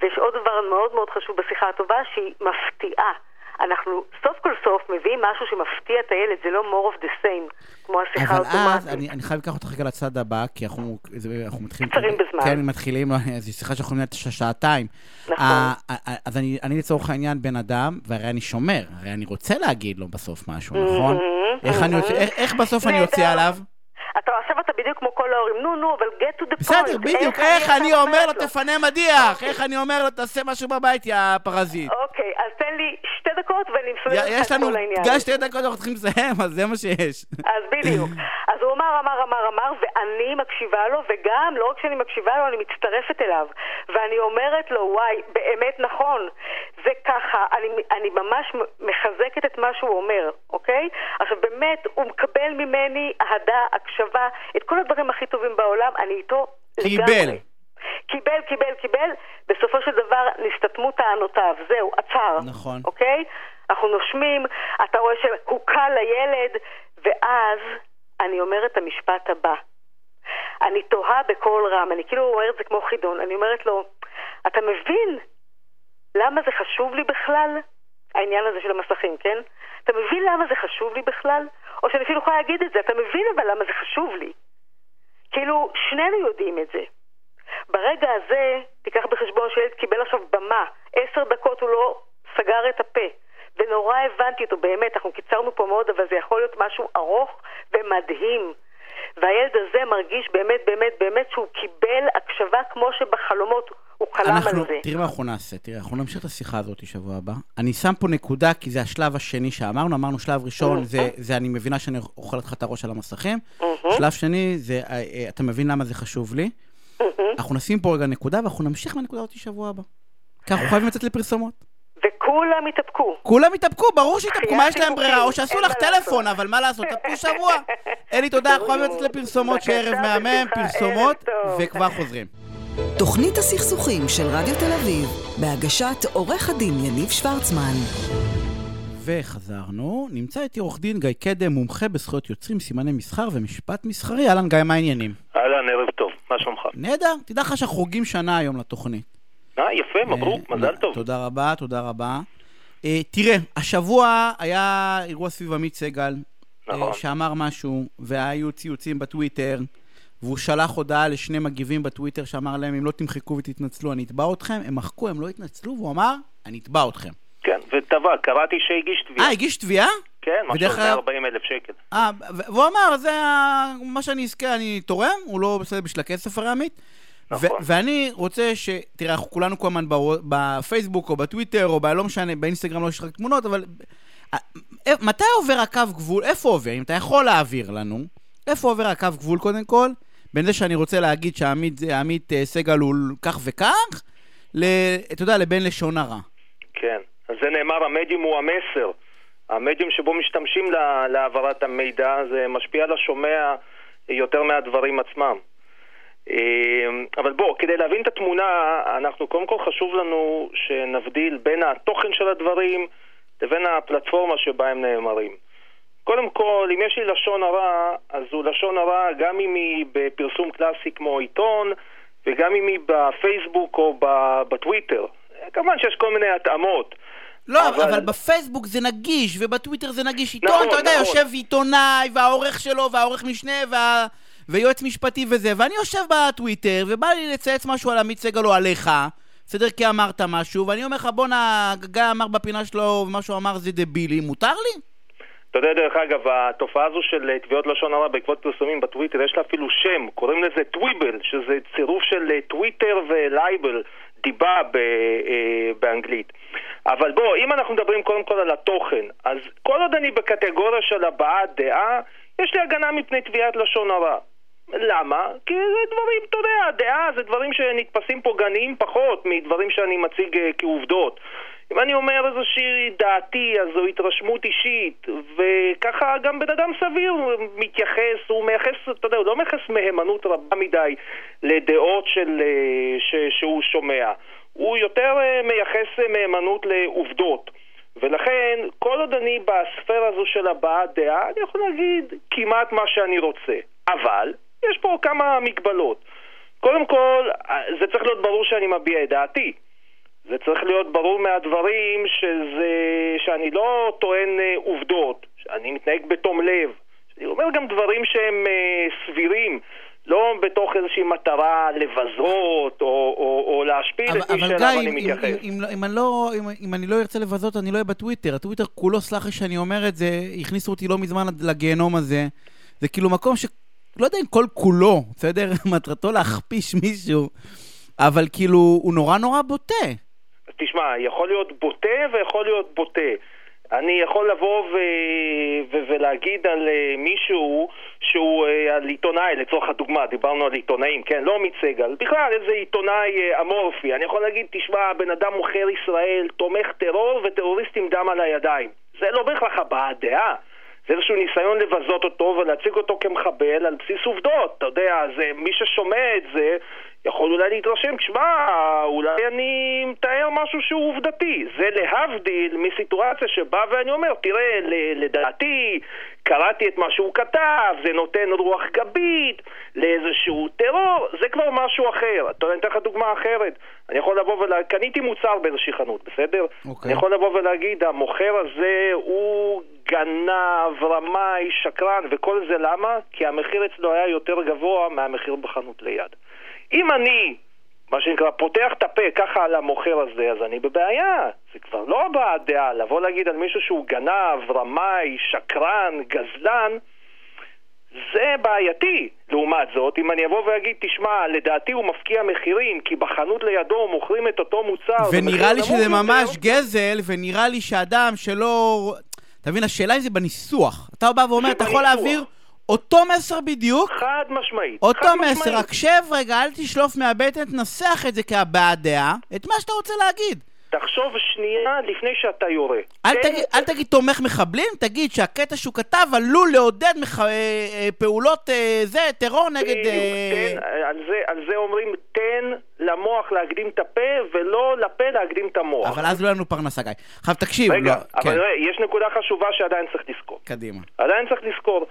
ויש עוד דבר מאוד מאוד חשוב בשיחה הטובה, שהיא מפתיעה. אנחנו סוף כל סוף מביאים משהו שמפתיע את הילד, זה לא more of the same, כמו השיחה אבל האוטומטית. אז, אני, אני חייב לקחת אותך רגע לצד הבא, כי אנחנו, זה, אנחנו מתחילים... קצרים בזמן. כן, מתחילים, זו שיחה שאנחנו נהיה שעתיים. נכון. אה, אז אני, אני לצורך העניין בן אדם, והרי אני שומר, הרי אני רוצה להגיד לו בסוף משהו, נכון? איך, אני איך, איך בסוף אני. יוצא עליו? אתה עכשיו אתה בדיוק כמו כל ההורים, נו נו, אבל get to the point. בסדר, בדיוק, איך אני עכשיו אומר לו, תפנה מדיח, איך אני אומר לו, תעשה משהו בבית, יא פרזיט. אוקיי, אז תן לי שתי דקות ואני מסודרת לך יש את לנו כל העניין. גש שתי דקות, אנחנו צריכים לסיים, אז זה מה שיש. אז בדיוק. אז הוא אמר, אמר, אמר, אמר, ואני מקשיבה לו, וגם, לא רק שאני מקשיבה לו, אני מצטרפת אליו. ואני אומרת לו, וואי, באמת נכון, זה ככה, אני, אני ממש מחזקת את מה שהוא אומר, אוקיי? עכשיו באמת, הוא מקבל ממני אהדה, הקשבה, את כל הדברים הכי טובים בעולם, אני איתו קיבל. לגמרי. קיבל, קיבל, קיבל, בסופו של דבר נסתתמו טענותיו, זהו, עצר. נכון. אוקיי? אנחנו נושמים, אתה רואה שהוא קל לילד, ואז אני אומרת את המשפט הבא. אני תוהה בקול רם, אני כאילו אומרת זה כמו חידון, אני אומרת לו, אתה מבין למה זה חשוב לי בכלל? העניין הזה של המסכים, כן? אתה מבין למה זה חשוב לי בכלל? או שאני אפילו יכולה להגיד את זה, אתה מבין אבל למה זה חשוב לי? כאילו, שנינו יודעים את זה. ברגע הזה, תיקח בחשבון שילד קיבל עכשיו במה, עשר דקות הוא לא סגר את הפה. ונורא הבנתי אותו, באמת, אנחנו קיצרנו פה מאוד, אבל זה יכול להיות משהו ארוך ומדהים. והילד הזה מרגיש באמת, באמת, באמת שהוא קיבל הקשבה כמו שבחלומות הוא חלם אנחנו, על זה. תראי מה אנחנו נעשה, תראי, אנחנו נמשיך את השיחה הזאת שבוע הבא. אני שם פה נקודה, כי זה השלב השני שאמרנו, אמרנו שלב ראשון, זה, זה אני מבינה שאני אוכל לך את הראש על המסכים. שלב שני, זה, אה, אה, אתה מבין למה זה חשוב לי. אנחנו נשים פה רגע נקודה, ואנחנו נמשיך מהנקודה הזאת שבוע הבא. כי אנחנו חייבים לצאת לפרסומות. וכולם התאפקו. כולם התאפקו, ברור שהתאפקו, מה יש להם ברירה? או שעשו לך טלפון. אבל מה לעשות, תאפקו שבוע. אלי, תודה, אנחנו חייבים לצאת לפרסומות, שיהיה ערב בבקשה, מהמם, פרסומות. וכבר חוזרים. תוכנית הסכסוכים של רדיו תל אביב, בהגשת עורך הדין יניב שוורצמן. וחזרנו, נמצא איתי עורך דין גיא קדם, מומחה בזכויות יוצרים, סימני מסחר ומשפט מסחרי. אהלן גיא, מה העניינים? אהלן, ערב טוב, מה שלומך? נהדר, תדע לך שאנחנו חוגגים שנה היום לתוכנית. אה, יפה, מברוק, אה, מזל טוב. תודה רבה, תודה רבה. אה, תראה, השבוע היה אירוע סביב עמית סגל, אה, נכון. שאמר משהו, והיו ציוצים בטוויטר, והוא שלח הודעה לשני מגיבים בטוויטר שאמר להם, אם לא תמחקו ותתנצלו, אני אתבע אתכם. הם מחקו, הם לא התנצלו, והוא אמר, אני אתבע אתכם. כן, וטבע, קראתי שהגיש תביעה. אה, הגיש תביעה? כן, משהו אגב- 140 אלף שקל. אה, והוא אמר, זה מה שאני אזכה, אני תורם, הוא לא בסדר בשביל הכסף הרי עמית. נכון. ו- ואני רוצה ש... תראה, אנחנו כולנו כל הזמן בפייסבוק או בטוויטר או ב... לא משנה, באינסטגרם לא יש רק תמונות, אבל... אה, אה, מתי עובר הקו גבול? איפה עובר? אם אתה יכול להעביר לנו, איפה עובר הקו גבול קודם כל? בין זה שאני רוצה להגיד שעמית אה, סגל הוא כך וכך, ל... אתה יודע, לבין לשון הרע. כן, אז זה נאמר, המדיום הוא המסר. המדיום שבו משתמשים לה- להעברת המידע, זה משפיע על השומע יותר מהדברים עצמם. אה, אבל בוא, כדי להבין את התמונה, אנחנו קודם כל חשוב לנו שנבדיל בין התוכן של הדברים לבין הפלטפורמה שבה הם נאמרים. קודם כל, אם יש לי לשון הרע, אז הוא לשון הרע גם אם היא בפרסום קלאסי כמו עיתון, וגם אם היא בפייסבוק או בטוויטר. כמובן שיש כל מיני התאמות. לא, אבל... אבל בפייסבוק זה נגיש, ובטוויטר זה נגיש. עיתון, נכון, אתה יודע, נכון. יושב עיתונאי, והעורך שלו, והעורך משנה, וה... ויועץ משפטי וזה, ואני יושב בטוויטר, ובא לי לצייץ משהו על עמית סגל או עליך, בסדר? כי אמרת משהו, ואני אומר לך, בואנה, גיא אמר בפינה שלו, ומה שהוא אמר זה דבילי, מותר לי? אתה יודע, דרך אגב, התופעה הזו של אה, תביעות לשון הרע בעקבות פרסומים בטוויטר, יש לה אפילו שם, קוראים לזה טוויבל, שזה צירוף של אה, טוויטר ולייבל, דיבה ב, אה, באנגלית. אבל בוא, אם אנחנו מדברים קודם כל על התוכן, אז כל עוד אני בקטגוריה של הבעת דעה, יש לי הגנה מפני תביעת לשון הרע. למה? כי זה דברים, אתה יודע, דעה זה דברים שנתפסים פה גניים פחות מדברים שאני מציג uh, כעובדות. אם אני אומר איזושהי דעתי, אז זו התרשמות אישית, וככה גם בן אדם סביר מתייחס, הוא מייחס, אתה יודע, הוא לא מייחס מהימנות רבה מדי לדעות של, אה, ש, שהוא שומע. הוא יותר אה, מייחס מהימנות לעובדות. ולכן, כל עוד אני בספירה הזו של הבעת דעה, אני יכול להגיד כמעט מה שאני רוצה. אבל, יש פה כמה מגבלות. קודם כל, זה צריך להיות ברור שאני מביע את דעתי. זה צריך להיות ברור מהדברים שזה, שאני לא טוען אה, עובדות, שאני מתנהג בתום לב. אני אומר גם דברים שהם אה, סבירים, לא בתוך איזושהי מטרה לבזות או, או, או להשפיל את מי שאליו אני מתייחס. אבל גיא, אם, אם, אם, לא, אם, אם אני לא ארצה לבזות, אני לא אהיה בטוויטר. הטוויטר כולו, סלח לי שאני אומר את זה, הכניסו אותי לא מזמן לגיהנום הזה. זה כאילו מקום ש... לא יודע אם כל כולו, בסדר? מטרתו להכפיש מישהו, אבל כאילו, הוא נורא נורא בוטה. תשמע, יכול להיות בוטה ויכול להיות בוטה. אני יכול לבוא ו... ו... ולהגיד על uh, מישהו שהוא uh, על עיתונאי, לצורך הדוגמה, דיברנו על עיתונאים, כן? לא עמית סגל, בכלל איזה עיתונאי uh, אמורפי. אני יכול להגיד, תשמע, בן אדם מוכר ישראל, תומך טרור וטרוריסטים דם על הידיים. זה לא בהכרח הבעת דעה. זה איזשהו ניסיון לבזות אותו ולהציג אותו כמחבל על בסיס עובדות. אתה יודע, זה, מי ששומע את זה יכול אולי להתרשם, תשמע, אולי אני מתאר משהו שהוא עובדתי. זה להבדיל מסיטואציה שבה ואני אומר, תראה, לדעתי, קראתי את מה שהוא כתב, זה נותן רוח גבית לאיזשהו טרור, זה כבר משהו אחר. אתה יודע, אני אתן לך דוגמה אחרת. אני יכול לבוא ולהגיד, קניתי מוצר באיזושהי חנות, בסדר? Okay. אוקיי. אני יכול לבוא ולהגיד, המוכר הזה הוא גנב, רמאי, שקרן, וכל זה למה? כי המחיר אצלו היה יותר גבוה מהמחיר בחנות ליד. אם אני, מה שנקרא, פותח את הפה ככה על המוכר הזה, אז אני בבעיה. זה כבר לא הבעת דעה. לבוא להגיד על מישהו שהוא גנב, רמאי, שקרן, גזלן, זה בעייתי. לעומת זאת, אם אני אבוא ואגיד, תשמע, לדעתי הוא מפקיע מחירים, כי בחנות לידו מוכרים את אותו מוצר. ונראה לי שזה ממש גזל, ונראה לי שאדם שלא... אתה מבין, השאלה אם זה בניסוח. אתה בא ואומר, אתה יכול להעביר... אותו מסר בדיוק. חד משמעית. אותו חד מסר, משמעית. רק שב רגע, אל תשלוף מהבטן, תנסח את זה כהבעת דעה, את מה שאתה רוצה להגיד. תחשוב שנייה לפני שאתה יורה. אל, כן? תגיד, אל תגיד תומך מחבלים, תגיד שהקטע שהוא כתב עלול לעודד מח... אה, אה, פעולות אה, זה, טרור נגד... בדיוק, אה... תן, על, זה, על זה אומרים, תן למוח להקדים את הפה, ולא לפה להקדים את המוח. אבל אז לא יהיה לנו פרנסה, גיא. עכשיו תקשיב. רגע, לא, אבל כן. ראה, יש נקודה חשובה שעדיין צריך לזכור. קדימה. עדיין צריך לזכור.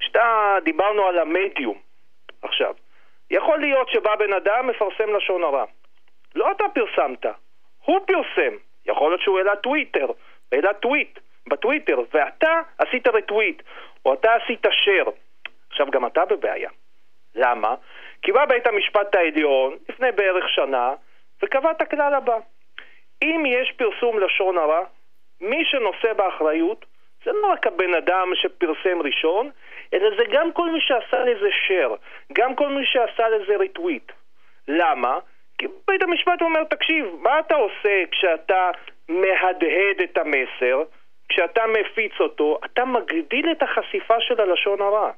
כשאתה, דיברנו על המדיום עכשיו. יכול להיות שבא בן אדם, מפרסם לשון הרע. לא אתה פרסמת, הוא פרסם. יכול להיות שהוא העלה טוויטר, העלה טוויט בטוויטר, ואתה עשית רטוויט, או אתה עשית שר. עכשיו גם אתה בבעיה. למה? כי בא בית המשפט העליון לפני בערך שנה וקבע את הכלל הבא: אם יש פרסום לשון הרע, מי שנושא באחריות זה לא רק הבן אדם שפרסם ראשון, אלא זה גם כל מי שעשה לזה share, גם כל מי שעשה לזה ריטוויט. למה? כי בית המשפט אומר, תקשיב, מה אתה עושה כשאתה מהדהד את המסר, כשאתה מפיץ אותו, אתה מגדיל את החשיפה של הלשון הרע.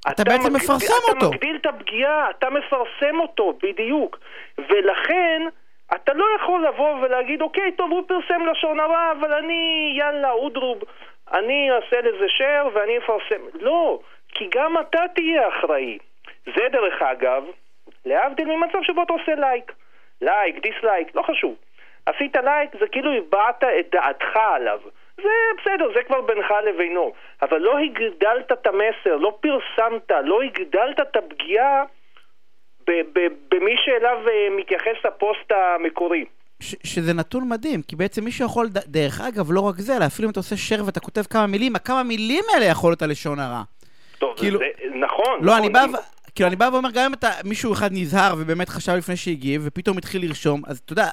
אתה, אתה בעצם מגד... מפרסם אתה אותו. אתה מגדיל את הפגיעה, אתה מפרסם אותו, בדיוק. ולכן, אתה לא יכול לבוא ולהגיד, אוקיי, טוב, הוא פרסם לשון הרע, אבל אני, יאללה, אודרוב, אני אעשה לזה share ואני אפרסם. לא, כי גם אתה תהיה אחראי. זה דרך אגב, להבדיל ממצב שבו אתה עושה לייק. לייק, דיסלייק, לא חשוב. עשית לייק, זה כאילו הבעת את דעתך עליו. זה בסדר, זה כבר בינך לבינו. אבל לא הגדלת את המסר, לא פרסמת, לא הגדלת את הפגיעה במי שאליו אה, מתייחס הפוסט המקורי. ש- שזה נתון מדהים, כי בעצם מישהו יכול, ד- דרך אגב, לא רק זה, אלא אפילו אם אתה עושה share ואתה כותב כמה מילים, הכמה מילים האלה יכול להיות הלשון הרע. טוב, כאילו- זה, נכון. לא, נכון, אני בא, כאילו, אני בא ואומר, גם אם אתה, מישהו אחד נזהר ובאמת חשב לפני שהגיב, ופתאום התחיל לרשום, אז אתה יודע,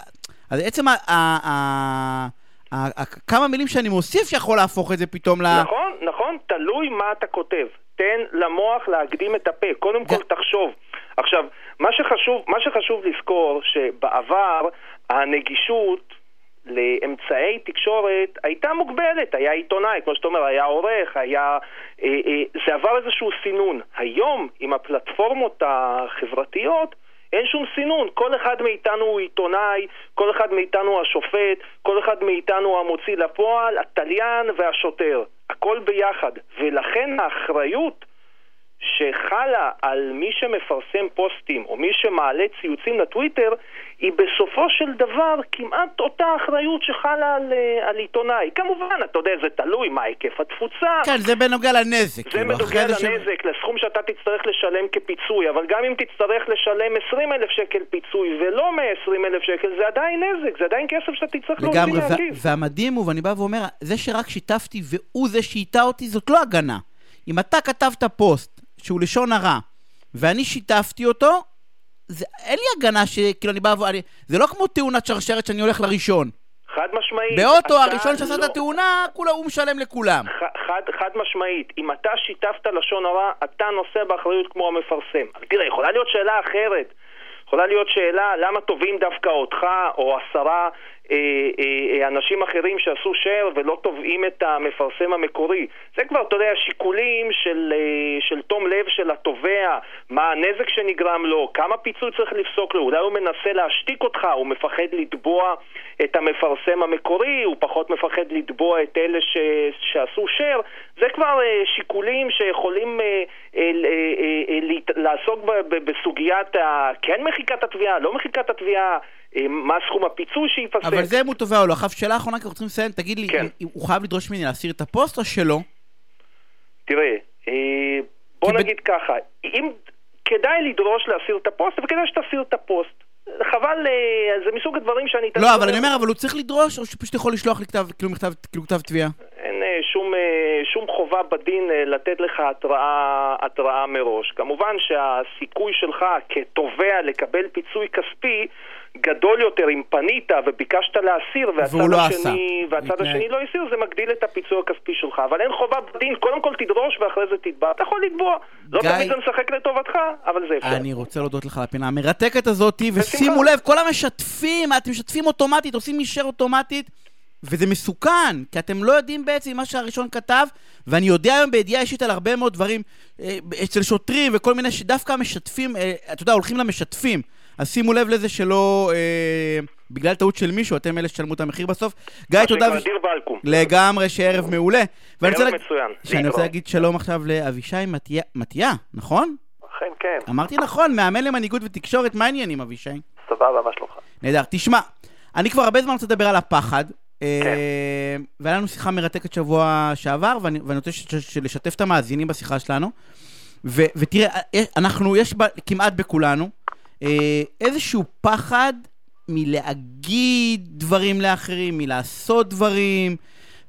אז עצם ה... ה, ה, ה, ה כמה מילים שאני מוסיף שיכול להפוך את זה פתאום ל... נכון, נכון, תלוי מה אתה כותב. תן למוח להקדים את הפה, קודם כל תחשוב. עכשיו, מה שחשוב, מה שחשוב לזכור, שבעבר הנגישות לאמצעי תקשורת הייתה מוגבלת, היה עיתונאי, כמו שאתה אומר, היה עורך, היה... אה, אה, זה עבר איזשהו סינון. היום, עם הפלטפורמות החברתיות, אין שום סינון, כל אחד מאיתנו הוא עיתונאי, כל אחד מאיתנו השופט, כל אחד מאיתנו המוציא לפועל, התליין והשוטר, הכל ביחד, ולכן האחריות שחלה על מי שמפרסם פוסטים או מי שמעלה ציוצים לטוויטר היא בסופו של דבר כמעט אותה אחריות שחלה על, אה, על עיתונאי. כמובן, אתה יודע, זה תלוי מה היקף התפוצה. כן, זה בנוגע לנזק. זה כאילו, בנוגע זה ש- לנזק, לסכום שאתה תצטרך לשלם כפיצוי, אבל גם אם תצטרך לשלם 20 אלף שקל פיצוי ולא 120 אלף שקל, זה עדיין נזק, זה עדיין כסף שאתה תצטרך להוציא. וה- והמדהים הוא, ואני בא ואומר, זה שרק שיתפתי והוא זה שהטעה אותי, זאת לא הגנה. אם אתה כתבת פוסט שהוא לשון הרע, ואני שיתפתי אותו, זה, אין לי הגנה שכאילו אני בא ו... אני, זה לא כמו תאונת שרשרת שאני הולך לראשון. חד משמעית. באוטו הראשון שעשה את לא- התאונה, כולה הוא משלם לכולם. ח- חד, חד משמעית, אם אתה שיתפת לשון הרע, אתה נושא באחריות כמו המפרסם. תראה, יכולה להיות שאלה אחרת. יכולה להיות שאלה למה תובעים דווקא אותך או עשרה אנשים אחרים שעשו share ולא תובעים את המפרסם המקורי. זה כבר, אתה יודע, שיקולים של, אה, של תום לב של התובע, מה הנזק שנגרם לו, כמה פיצוי צריך לפסוק לו, אולי הוא מנסה להשתיק אותך, הוא מפחד לתבוע את המפרסם המקורי, הוא פחות מפחד לתבוע את אלה ש, שעשו share. זה כבר אה, שיקולים שיכולים אה, אה, אה, אה, אה, לעסוק בסוגיית. כן מחיקת התביעה, לא מחיקת התביעה, אה, מה סכום הפיצוי שייפסק. אבל זה אם הוא תובע או לא. עכשיו, שאלה אחרונה, כי אנחנו צריכים לסיים, תגיד לי, כן. הוא חייב לדרוש ממני להסיר את הפוסט או שלא? תראה, אה, בוא כי ב- נגיד ככה, אם כדאי לדרוש להסיר את הפוסט, וכדאי שתסיר את הפוסט. חבל, אה, זה מסוג הדברים שאני... לא, אבל אני אומר, אבל הוא צריך לדרוש, או שפשוט יכול לשלוח לי כתב, כאילו מכתב, כאילו כתב תביעה? אין אה, שום, אה, שום חובה בדין אה, לתת לך התראה, התראה מראש. כמובן שהסיכוי שלך כתובע לקבל פיצוי כספי גדול יותר אם פנית וביקשת להסיר והצד, לא השני, עשה. והצד. השני לא הסיר, זה מגדיל את הפיצוי הכספי שלך. אבל אין חובה בדין, קודם כל תדרוש ואחרי זה תתבע. אתה יכול לתבוע. לא גיא- תמיד זה משחק לטובתך, אבל זה אפשר. אני רוצה להודות לך על הפינה המרתקת הזאתי, בשמחה. ושימו לב, כל המשתפים, אתם משתפים אוטומטית, עושים מישר אוטומטית, וזה מסוכן, כי אתם לא יודעים בעצם מה שהראשון כתב, ואני יודע היום בידיעה אישית על הרבה מאוד דברים, אה, אצל שוטרים וכל מיני, שדווקא המשתפים, אה, אתה יודע, הולכים למשתפים. אז שימו לב לזה שלא, אה, בגלל טעות של מישהו, אתם אלה שתשלמו את המחיר בסוף. גיא, מה תודה. שנקרא וש- דיר באלקום. לגמרי, שערב מעולה. ערב מצוין. שאני רוצה. להגיד שלום עכשיו לאבישי מתיה- נכון? אכן כן, אמרתי נכון, מאמן למנהיגות ותקשורת, מה העניינים, אבישי? סבבה, מה שלומך? נהדר. תשמע, אני כבר הרבה זמן רוצה לדבר על הפחד. כן. אה, והיה לנו שיחה מרתקת שבוע שעבר, ואני, ואני רוצה לשתף את המאזינים בשיחה שלנו. ו, ותראה, אה, אנחנו, יש כמעט בכולנו, איזשהו פחד מלהגיד דברים לאחרים, מלעשות דברים.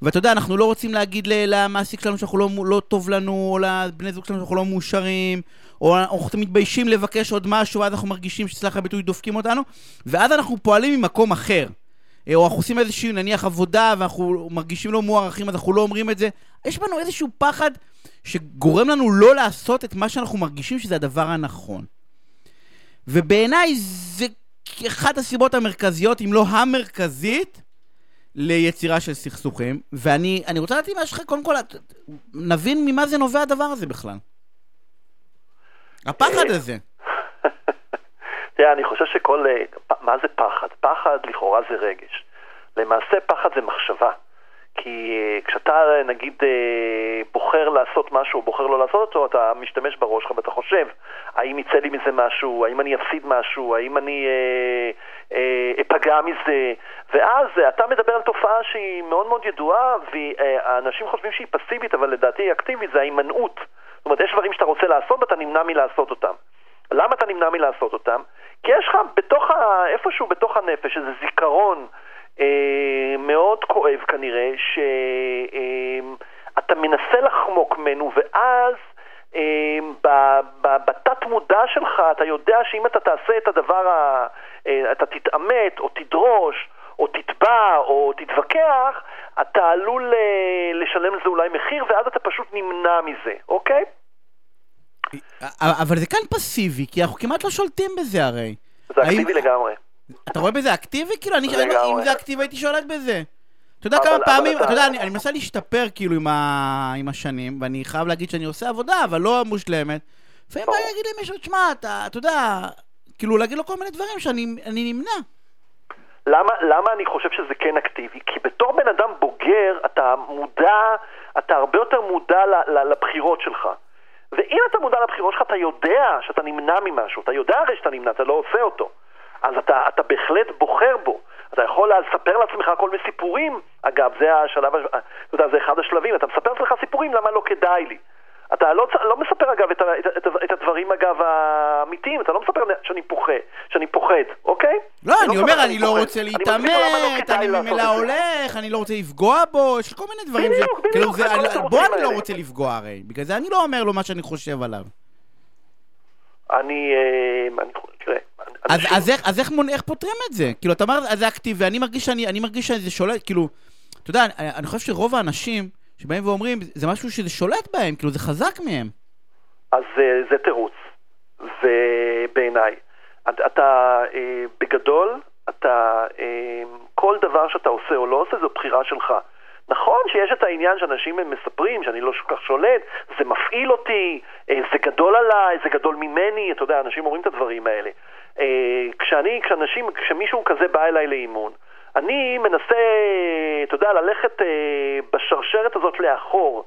ואתה יודע, אנחנו לא רוצים להגיד למעסיק שלנו שאנחנו לא, לא טוב לנו, או לבני זוג שלנו שאנחנו לא מאושרים, או אנחנו מתביישים לבקש עוד משהו, ואז אנחנו מרגישים שסלח הביטוי דופקים אותנו, ואז אנחנו פועלים ממקום אחר. אה, או אנחנו עושים איזושהי נניח עבודה ואנחנו מרגישים לא מוערכים אז אנחנו לא אומרים את זה. יש בנו איזשהו פחד שגורם לנו לא לעשות את מה שאנחנו מרגישים שזה הדבר הנכון. ובעיניי זה אחת הסיבות המרכזיות, אם לא המרכזית, ליצירה של סכסוכים. ואני אני רוצה לדעת אם יש לך, קודם כל, נבין ממה זה נובע הדבר הזה בכלל. הפחד הזה. תראה, אני חושב שכל... אה, מה זה פחד? פחד לכאורה זה רגש. למעשה פחד זה מחשבה. כי אה, כשאתה אה, נגיד אה, בוחר לעשות משהו או בוחר לא לעשות אותו, אתה משתמש בראש שלך ואתה חושב, האם יצא לי מזה משהו, האם אני אפסיד משהו, האם אני אה, אה, אפגע מזה, ואז אתה מדבר על תופעה שהיא מאוד מאוד ידועה, והאנשים חושבים שהיא פסיבית, אבל לדעתי היא אקטיבית, זה ההימנעות. זאת אומרת, יש דברים שאתה רוצה לעשות ואתה נמנע מלעשות אותם. למה אתה נמנע מלעשות אותם? כי יש לך בתוך ה... איפשהו בתוך הנפש איזה זיכרון מאוד כואב כנראה, שאתה אה, מנסה לחמוק ממנו, ואז אה, בתת מודע שלך אתה יודע שאם אתה תעשה את הדבר, ה, אה, אתה תתעמת או תדרוש או תתבע או תתווכח, אתה עלול אה, לשלם לזה אולי מחיר, ואז אתה פשוט נמנע מזה, אוקיי? אבל זה כאן פסיבי, כי אנחנו כמעט לא שולטים בזה הרי. זה אקטיבי לגמרי. אתה רואה בזה אקטיבי? כאילו, אני, אם זה אקטיבי הייתי שולט בזה. אתה יודע כמה פעמים, אתה יודע, אני מנסה להשתפר כאילו עם השנים, ואני חייב להגיד שאני עושה עבודה, אבל לא מושלמת. לפעמים בא להגיד למישהו, תשמע, אתה יודע, כאילו להגיד לו כל מיני דברים שאני נמנע. למה, למה אני חושב שזה כן אקטיבי? כי בתור בן אדם בוגר, אתה מודע, אתה הרבה יותר מודע לבחירות שלך. ואם אתה מודע לבחירות שלך, אתה יודע שאתה נמנע ממשהו. אתה יודע הרי שאתה נמנע, אתה לא עושה אותו. אז אתה, אתה בהחלט בוחר בו. אתה יכול לספר לעצמך כל מיני סיפורים, אגב, זה השלב, אתה יודע, זה אחד השלבים, אתה מספר לעצמך סיפורים למה לא כדאי לי. אתה לא, לא מספר אגב את, את, את, את הדברים אגב האמיתיים, אתה לא מספר שאני פוחד, שאני פוחד, אוקיי? לא, אני, אני לא אומר, אני לא רוצה להתעמת, לא אני ממילא הולך, אני לא רוצה לפגוע בו, יש כל מיני דברים בדיוק, ש... בדיוק, כאילו, בוא אני לא רוצה לפגוע הרי, בגלל זה אני לא אומר לו מה שאני חושב עליו. אני, אה, אני תראה, אז, אז, איך, אז איך, איך פותרים את זה? כאילו, אתה אומר, זה אקטיבי, אני מרגיש שאני, אני מרגיש שזה שולט, כאילו, אתה יודע, אני, אני חושב שרוב האנשים שבאים ואומרים, זה משהו שזה שולט בהם, כאילו, זה חזק מהם. אז זה, זה תירוץ, ובעיניי. אתה, אה, בגדול, אתה, אה, כל דבר שאתה עושה או לא עושה, זו בחירה שלך. נכון שיש את העניין שאנשים מספרים שאני לא כל כך שולט, זה מפעיל אותי, אה, זה גדול עליי, זה גדול ממני, אתה יודע, אנשים אומרים את הדברים האלה. אה, כשאני, כשאנשים, כשמישהו כזה בא אליי לאימון, אני מנסה, אתה יודע, ללכת אה, בשרשרת הזאת לאחור.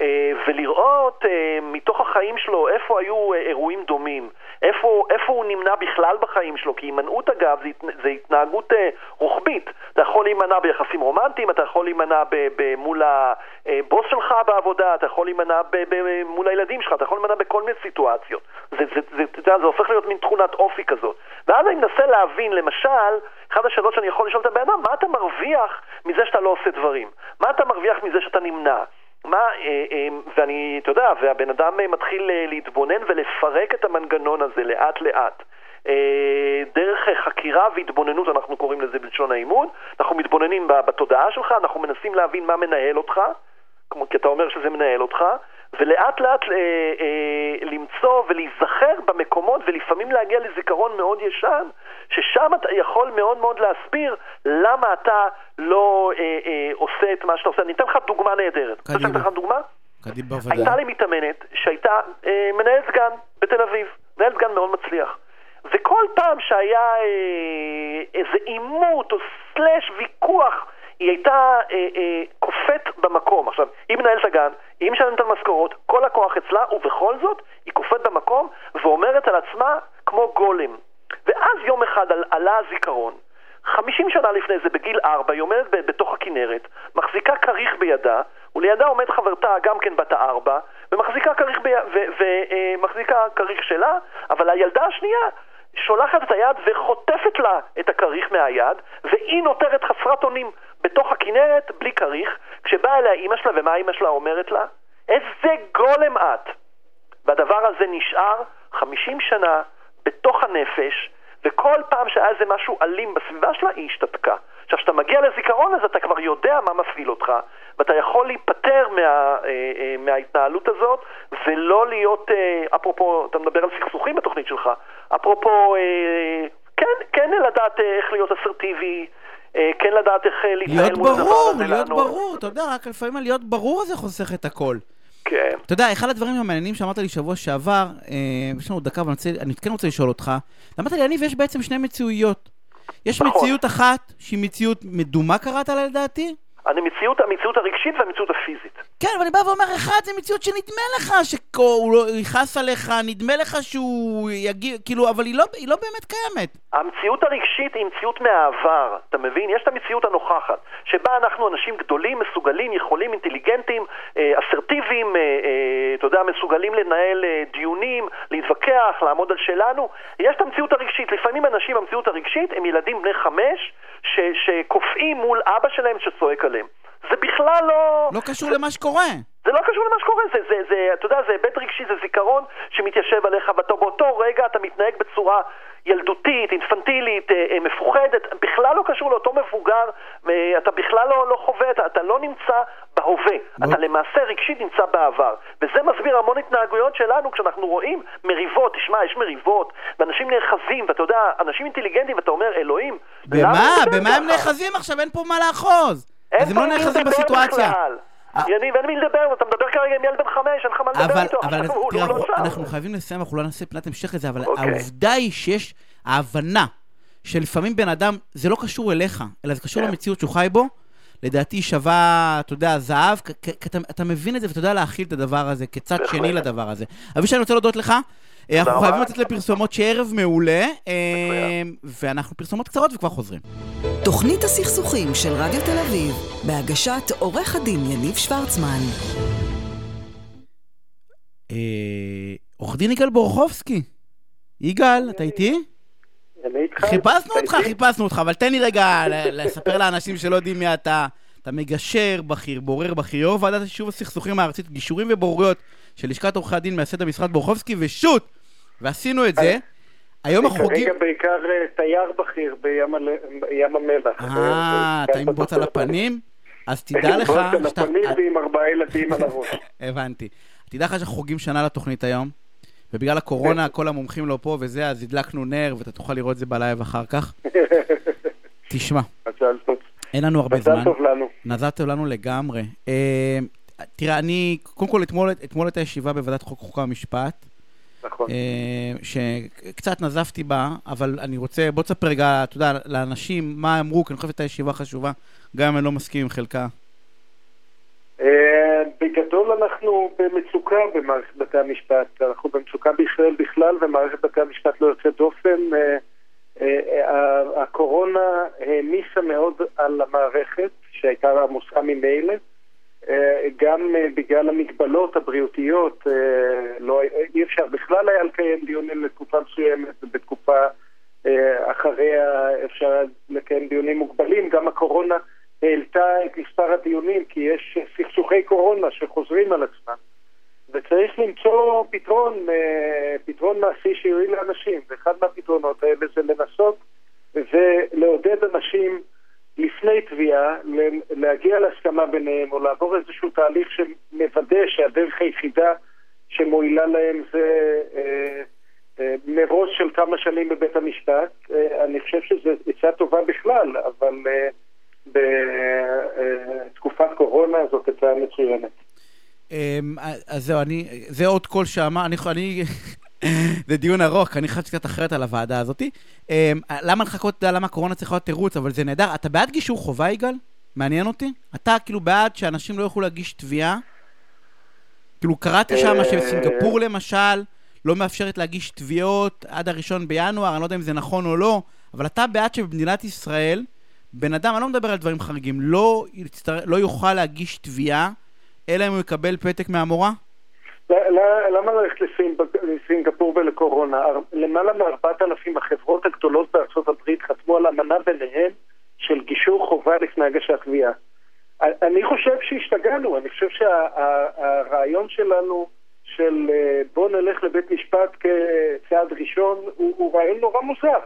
אה, ולראות אה, מתוך החיים שלו איפה היו אה, אירועים דומים, איפה, איפה הוא נמנע בכלל בחיים שלו, כי הימנעות אגב זה, זה התנהגות רוחבית. אתה יכול להימנע ביחסים רומנטיים, אתה יכול להימנע ב, ב, מול הבוס שלך בעבודה, אתה יכול להימנע ב, ב, מול הילדים שלך, אתה יכול להימנע בכל מיני סיטואציות. זה, זה, זה, זה, זה, זה הופך להיות מין תכונת אופי כזאת. ואז אני מנסה להבין, למשל, אחת השאלות שאני יכול לשאול את הבן אדם, מה אתה מרוויח מזה שאתה לא עושה דברים? מה אתה מרוויח מזה שאתה נמנע? מה, אה, אה, ואני, אתה יודע, והבן אדם אה, מתחיל להתבונן ולפרק את המנגנון הזה לאט לאט. דרך חקירה והתבוננות, אנחנו קוראים לזה בלשון האימון, אנחנו מתבוננים בתודעה שלך, אנחנו מנסים להבין מה מנהל אותך, כי אתה אומר שזה מנהל אותך, ולאט לאט אה, אה, למצוא ולהיזכר במקומות ולפעמים להגיע לזיכרון מאוד ישן, ששם אתה יכול מאוד מאוד להסביר למה אתה לא אה, אה, עושה את מה שאתה עושה. אני אתן לך דוגמה נהדרת. קדימה. אני אתן לך דוגמה? קדימה בוודאי. הייתה לי מתאמנת שהייתה אה, מנהלת גן בתל אביב, מנהלת גן מאוד מצליח. וכל פעם שהיה אה, איזה עימות או סלאש ויכוח היא הייתה אה, אה, קופאת במקום. עכשיו, היא מנהלת הגן, היא משלמת על משכורות, כל הכוח אצלה, ובכל זאת היא קופאת במקום ואומרת על עצמה כמו גולם. ואז יום אחד על, עלה הזיכרון. 50 שנה לפני זה, בגיל 4, היא עומדת בתוך הכנרת, מחזיקה כריך בידה, ולידה עומד חברתה, גם כן בת הארבע, ומחזיקה כריך, ב... ומחזיקה אה, כריך שלה, אבל הילדה השנייה שולחת את היד וחוטפת לה את הכריך מהיד, והיא נותרת חסרת אונים בתוך הכנרת בלי כריך, כשבאה אליה אימא שלה, ומה אימא שלה אומרת לה? איזה גולם את! והדבר הזה נשאר 50 שנה בתוך הנפש, וכל פעם שהיה איזה משהו אלים בסביבה שלה, היא השתתקה. עכשיו, כשאתה מגיע לזיכרון הזה, אתה כבר יודע מה מפעיל אותך, ואתה יכול להיפטר מה, אה, אה, מההתנהלות הזאת, ולא להיות, אה, אפרופו, אתה מדבר על סכסוכים בתוכנית שלך, אפרופו, כן, כן לדעת איך להיות אסרטיבי, כן לדעת איך להתנהל מול הדבר הזה. להיות ברור, להיות ברור, אתה יודע, רק לפעמים להיות ברור זה חוסך את הכל. כן. אתה יודע, אחד הדברים המעניינים שאמרת לי שבוע שעבר, יש לנו דקה, ואני כן רוצה לשאול אותך, אמרת לי, יניב, יש בעצם שני מציאויות. יש נכון. מציאות אחת שהיא מציאות מדומה קראת לה לדעתי, המציאות, המציאות הרגשית והמציאות הפיזית. כן, אבל אני בא ואומר, אחד, זה מציאות שנדמה לך שהוא לא יכעס עליך, נדמה לך שהוא יגיע, כאילו, אבל היא לא, היא לא באמת קיימת. המציאות הרגשית היא מציאות מהעבר, אתה מבין? יש את המציאות הנוכחת, שבה אנחנו אנשים גדולים, מסוגלים, יכולים, אינטליגנטים, אה, אסרטיביים, אה, אה, אתה יודע, מסוגלים לנהל דיונים, להתווכח, לעמוד על שלנו. יש את המציאות הרגשית. לפעמים אנשים במציאות הרגשית הם ילדים בני חמש שקופאים מול אבא שלהם שצועק עליהם. זה בכלל לא... לא קשור למה שקורה. זה לא קשור למה שקורה, זה, זה, זה, אתה יודע, זה היבט רגשי, זה זיכרון שמתיישב עליך, ובאותו רגע אתה מתנהג בצורה ילדותית, אינפנטילית, אה, אה, מפוחדת, בכלל לא קשור לאותו מבוגר, אה, אתה בכלל לא, לא חווה, אתה, אתה לא נמצא בהווה, אתה למעשה רגשית נמצא בעבר. וזה מסביר המון התנהגויות שלנו כשאנחנו רואים מריבות, תשמע, יש מריבות, ואנשים נאחזים, ואתה יודע, אנשים אינטליגנטים, ואתה אומר, אלוהים, במה? במה הם נאחזים עכשיו? אין פה מה לאחוז. אז הם לא נאחזים בסיטואציה. יניב, אין מי לדבר, אתה מדבר כרגע עם ילד בן חמש, אין לך מה לדבר איתו. אבל תראה, לא אנחנו חייבים לסיים, אנחנו לא נעשה פינת המשך לזה, אבל אוקיי. העובדה היא שיש ההבנה שלפעמים בן אדם, זה לא קשור אליך, אלא זה קשור כן. למציאות שהוא חי בו, לדעתי שווה, אתה יודע, זהב, אתה מבין את זה ואתה יודע להכיל את הדבר הזה כצד שני לדבר הזה. אבישי, אני רוצה להודות לך. אה, אנחנו חייבים לצאת לפרסומות שערב מעולה, אה, ואנחנו פרסומות קצרות וכבר חוזרים. תוכנית הסכסוכים של רדיו תל אביב, בהגשת עורך הדין יניב שוורצמן. אה, עורך דין יגאל בורחובסקי. יגאל, אתה איתי? אני איתך. חיפשנו אותך, חיפשנו אותך, אבל תן לי רגע לספר לאנשים שלא יודעים מי אתה. אתה מגשר בכיר, בורר בכיר, יו"ר ועדת יישוב הסכסוכים הארצית, גישורים ובוררויות של לשכת עורכי הדין, מייסד המשרד בורחובסקי, ושוט! ועשינו את זה. היום החוגים... כרגע בעיקר אה, תייר בכיר בים המלח. אה, אתה עם בוץ על הפנים? אז תדע לך... בוץ על הפנים ועם ארבעה ילדים על הראש. הבנתי. תדע לך שאנחנו חוגים שנה לתוכנית היום, ובגלל הקורונה כל המומחים לא פה וזה, אז הדלקנו נר, ואתה תוכל לראות את זה בלייב אחר כך. תשמע. אין לנו הרבה זמן. מזל טוב לנו. מזל טוב לנו לגמרי. אה, תראה, אני, קודם כל, אתמול הייתה ישיבה בוועדת חוק חוקה ומשפט. נכון. אה, שקצת נזפתי בה, אבל אני רוצה, בוא תספר רגע, אתה יודע, לאנשים מה אמרו, כי אני חושב שהייתה ישיבה חשובה, גם אם אני לא מסכים עם חלקה. אה, בגדול אנחנו במצוקה במערכת בתי המשפט, אנחנו במצוקה בישראל בכלל, ומערכת בתי המשפט לא יוצאת דופן. אה, הקורונה העמיסה מאוד על המערכת, שהייתה עמוסה ממילא. אה, גם אה, בגלל המגבלות הבריאותיות, אה, לא, אי אפשר בכלל היה לקיים דיונים לתקופה מסוימת, ובתקופה אחריה אפשר לקיים דיונים מוגבלים. גם הקורונה העלתה את מספר הדיונים, כי יש סכסוכי קורונה שחוזרים על עצמם. וצריך למצוא פתרון, פתרון מעשי שיועיל לאנשים, ואחד מהפתרונות האלה זה לנסות ולעודד אנשים לפני תביעה, להגיע להסכמה ביניהם או לעבור איזשהו תהליך שמוודא שהדרך היחידה שמועילה להם זה אה, אה, של כמה שנים בבית המשפט. אה, אני חושב שזו עצה טובה בכלל, אבל אה, בתקופת קורונה זאת עצה מצוינת. אמ, אז זהו, אני, זה עוד קול שאמר, אני, אני זה דיון ארוך, אני חשבתי קצת אחרת על הוועדה הזאת. אמ, למה לחכות, למה קורונה צריכה להיות תירוץ, אבל זה נהדר. אתה בעד גישור חובה, יגאל? מעניין אותי. אתה כאילו בעד שאנשים לא יוכלו להגיש תביעה? כאילו, קראתי שם שבסינגפור למשל לא מאפשרת להגיש תביעות עד הראשון בינואר, אני לא יודע אם זה נכון או לא, אבל אתה בעד שבמדינת ישראל, בן אדם, אני לא מדבר על דברים חריגים, לא, יצטר... לא יוכל להגיש תביעה, אלא אם הוא יקבל פתק מהמורה? למה ללכת לסינגפור ולקורונה? למעלה מארבעת אלפים החברות הגדולות בארצות הברית חתמו על אמנה ביניהן של גישור חובה לפני הגשת תביעה. אני חושב שהשתגענו, אני חושב שהרעיון שלנו של אה, בוא נלך לבית משפט כצעד ראשון הוא, הוא רעיון נורא מוזר.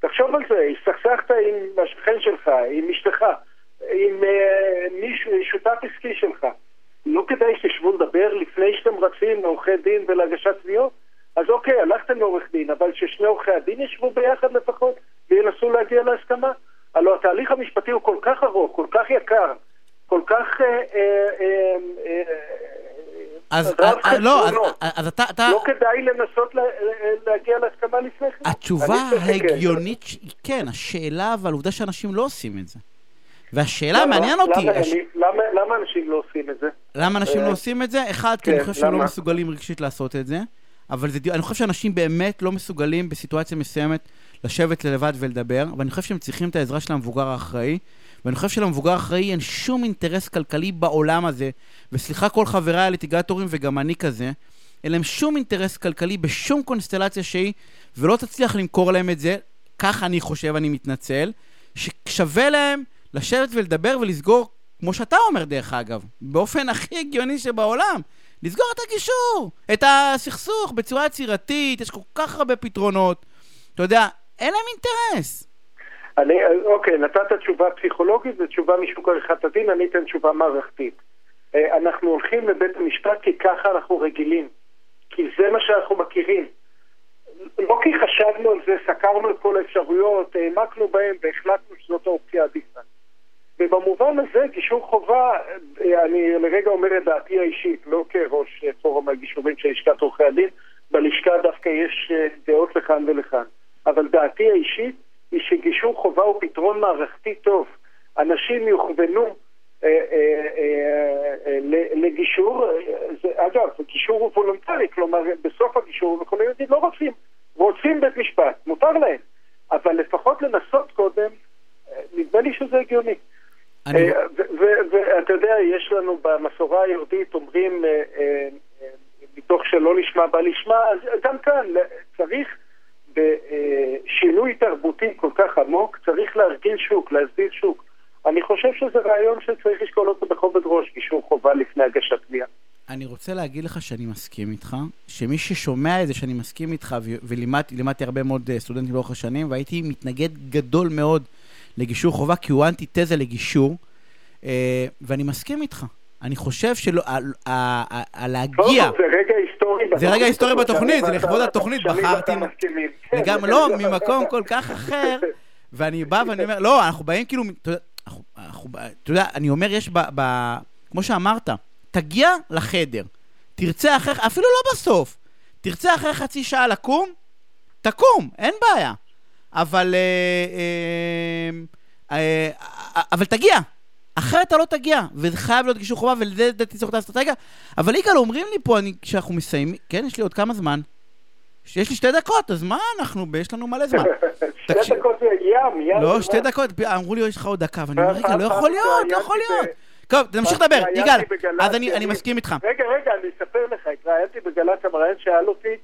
תחשוב על זה, הסתכסכת עם השכן שלך, עם אשתך, עם uh, מישהו, שותף עסקי שלך. לא כדאי שתשבו לדבר לפני שאתם רצים לעורכי דין ולהגשת תביעות? אז אוקיי, הלכתם לעורך דין, אבל ששני עורכי הדין ישבו ביחד לפחות וינסו להגיע להסכמה? הלוא התהליך המשפטי הוא כל כך ארוך, כל כך יקר, כל כך... אה, אה, אה, אז לא, אז אתה... לא כדאי לנסות להגיע להסכמה לפני כן? התשובה ההגיונית, כן, השאלה, אבל עובדה שאנשים לא עושים את זה. והשאלה, מעניין אותי... למה, הש... אני, למה, למה אנשים לא עושים את זה? למה אנשים אה, לא עושים את זה? אחד, כי אני כן, חושב שהם לא? מסוגלים רגשית לעשות את זה, אבל זה, אני חושב שאנשים באמת לא מסוגלים בסיטואציה מסוימת לשבת לבד ולדבר, ואני חושב שהם צריכים את העזרה של המבוגר האחראי, ואני חושב שלמבוגר האחראי אין שום אינטרס כלכלי בעולם הזה, וסליחה כל חבריי הליטיגטורים וגם אני כזה, אין להם שום אינטרס כלכלי בשום קונסטלציה שהיא, ולא תצליח למכור להם את זה, כך אני חושב, אני מתנצל, ששווה להם לשבת ולדבר ולסגור, כמו שאתה אומר דרך אגב, באופן הכי הגיוני שבעולם, לסגור את הגישור, את הסכסוך בצורה יצירתית, יש כל כך הרבה פתרונות. אתה יודע, אין להם אינטרס. אני, אוקיי, נתת תשובה פסיכולוגית ותשובה משוק עריכת הדין, אני אתן תשובה מערכתית. אה, אנחנו הולכים לבית המשפט כי ככה אנחנו רגילים. כי זה מה שאנחנו מכירים. לא כי חשבנו על זה, סקרנו את כל האפשרויות, העמקנו בהן והחלטנו שזאת האופציה העדיפה. ובמובן הזה גישור חובה, אה, אני לרגע אומר את דעתי האישית, לא כראש אה, פורום הגישורים של לשכת עורכי הדין, בלשכה דווקא יש אה, דעות לכאן ולכאן. אבל דעתי האישית היא שגישור חובה הוא פתרון מערכתי טוב. אנשים יוכוונו אה, אה, אה, לגישור, זה, אגב, גישור הוא וולונטרי, כלומר בסוף הגישור יכולים להגיד לא רוצים, רוצים בית משפט, מותר להם, אבל לפחות לנסות קודם, נדמה לי שזה הגיוני. אני... אה, ואתה יודע, יש לנו במסורה היהודית, אומרים, אה, אה, מתוך שלא לשמה בא לשמה, אז גם כאן צריך בשינוי תרבותי כל כך עמוק, צריך להרגיל שוק, להסדיר שוק. אני חושב שזה רעיון שצריך לשקול אותו בכובד ראש, גישור חובה לפני הגשת תביעה. אני רוצה להגיד לך שאני מסכים איתך, שמי ששומע את זה שאני מסכים איתך, ולימדתי לימדתי הרבה מאוד סטודנטים לאורך השנים, והייתי מתנגד גדול מאוד לגישור חובה, כי הוא אנטיתזה לגישור, אה, ואני מסכים איתך. אני חושב שלא, להגיע, זה רגע היסטורי זה רגע היסטורי בתוכנית, זה לכבוד התוכנית, בחרתי... כן, וגם זה לא, ממקום כל כך אחר, ואני בא ואני אומר, לא, אנחנו באים כאילו, אתה יודע, אני אומר, יש. ב- כמו שאמרת, תגיע לחדר, תרצה אחרי, אפילו לא בסוף, תרצה אחרי חצי שעה לקום, תקום, אין בעיה. אבל... אה, אה, אה, אבל תגיע. אחרת אתה לא תגיע, וזה חייב להיות גישור חובה, ולזה לדעתי צריך את האסטרטגיה. אבל יגאל, אומרים לי פה, אני, כשאנחנו מסיימים, כן, יש לי עוד כמה זמן? יש לי שתי דקות, אז מה אנחנו, יש לנו מלא זמן. שתי תקשיב. דקות זה ים, ים. לא, שתי? דקות, אמרו לי, יש לך עוד דקה, ואני אומר, רגע, לא יכול להיות, לא יכול להיות. טוב, תמשיך לדבר, יגאל, בגל"צ, אז אני- מסכים איתך. רגע, רגע, אני אספר לך, התראיינתי בגל"צ, המראיין שאל אותי,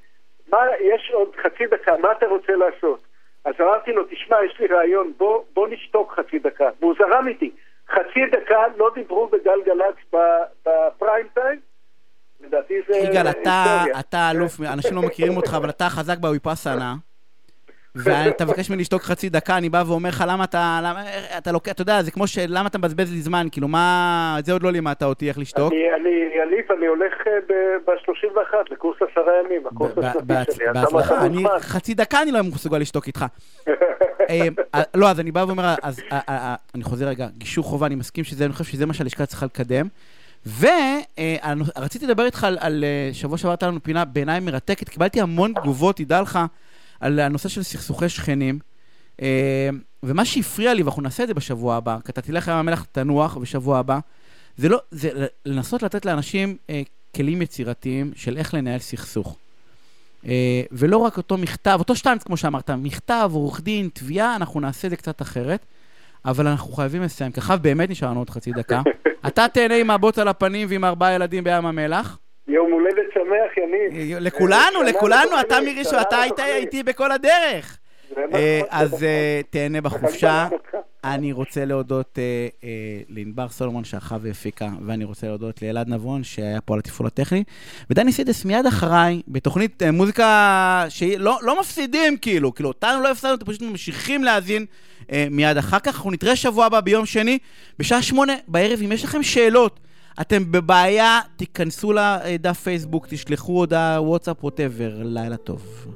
מה, יש עוד חצי דקה, מה אתה רוצה לעשות? אז אמרתי לו, תשמע, יש לי רעיון, בוא, בוא נשתוק חצי דקה. והוא זרם איתי. חצי דקה לא דיברו בגלגלצ בפריים טיים, לדעתי זה יגאל, אתה, אלוף, אנשים לא מכירים אותך, אבל אתה חזק בוויפאסנה. ואתה מבקש ממני לשתוק חצי דקה, אני בא ואומר לך, למה אתה, למה, אתה לוקח, אתה יודע, זה כמו של, למה אתה מבזבז לי זמן, כאילו, מה, זה עוד לא לימדת אותי איך לשתוק. אני, אני, עליף, אני הולך ב-31 לקורס עשרה ימים, הקורס השנתי שלי. אתה בהצלחה, אני. חצי דקה אני לא מסוגל לשתוק איתך. אה, אה, לא, אז אני בא ואומר, אז אה, אה, אה, אני חוזר רגע, גישור חובה, אני מסכים שזה, אני חושב שזה מה שהלשכה צריכה לקדם. ורציתי לדבר איתך על, אה, שבוע שעבר הייתה לנו פינה בעיניי מרתקת, קיבלתי המון תגובות, תדע לך, על הנושא של סכסוכי שכנים. אה, ומה שהפריע לי, ואנחנו נעשה את זה בשבוע הבא, כי אתה תלך לים המלח תנוח בשבוע הבא, זה לא, זה לנסות לתת לאנשים אה, כלים יצירתיים של איך לנהל סכסוך. אה, ולא רק אותו מכתב, אותו שטנץ כמו שאמרת, מכתב, עורך דין, תביעה, אנחנו נעשה את זה קצת אחרת, אבל אנחנו חייבים לסיים, כי אחר באמת נשאר לנו עוד חצי דקה. אתה תהנה עם הבוץ על הפנים ועם ארבעה ילדים בים המלח. יום הולדת שמח, יניב. לכולנו, שנה לכולנו, אתה שנה אתה היית. איתי בכל הדרך. אה, אז. אה, תהנה בחופשה. אני רוצה להודות אה, אה, לענבר סולומון שערכה והפיקה, ואני רוצה להודות לאלעד נבון שהיה פה על התפעול הטכני, ודני סידס מיד אחריי, בתוכנית אה, מוזיקה שלא לא מפסידים כאילו, כאילו אותנו לא הפסדנו, אתם פשוט ממשיכים להאזין אה, מיד אחר כך. אנחנו נתראה שבוע הבא ביום שני, בשעה שמונה בערב, אם יש לכם שאלות. אתם בבעיה, תיכנסו לדף פייסבוק, תשלחו הודעה, וואטסאפ, ווטאבר, לילה טוב.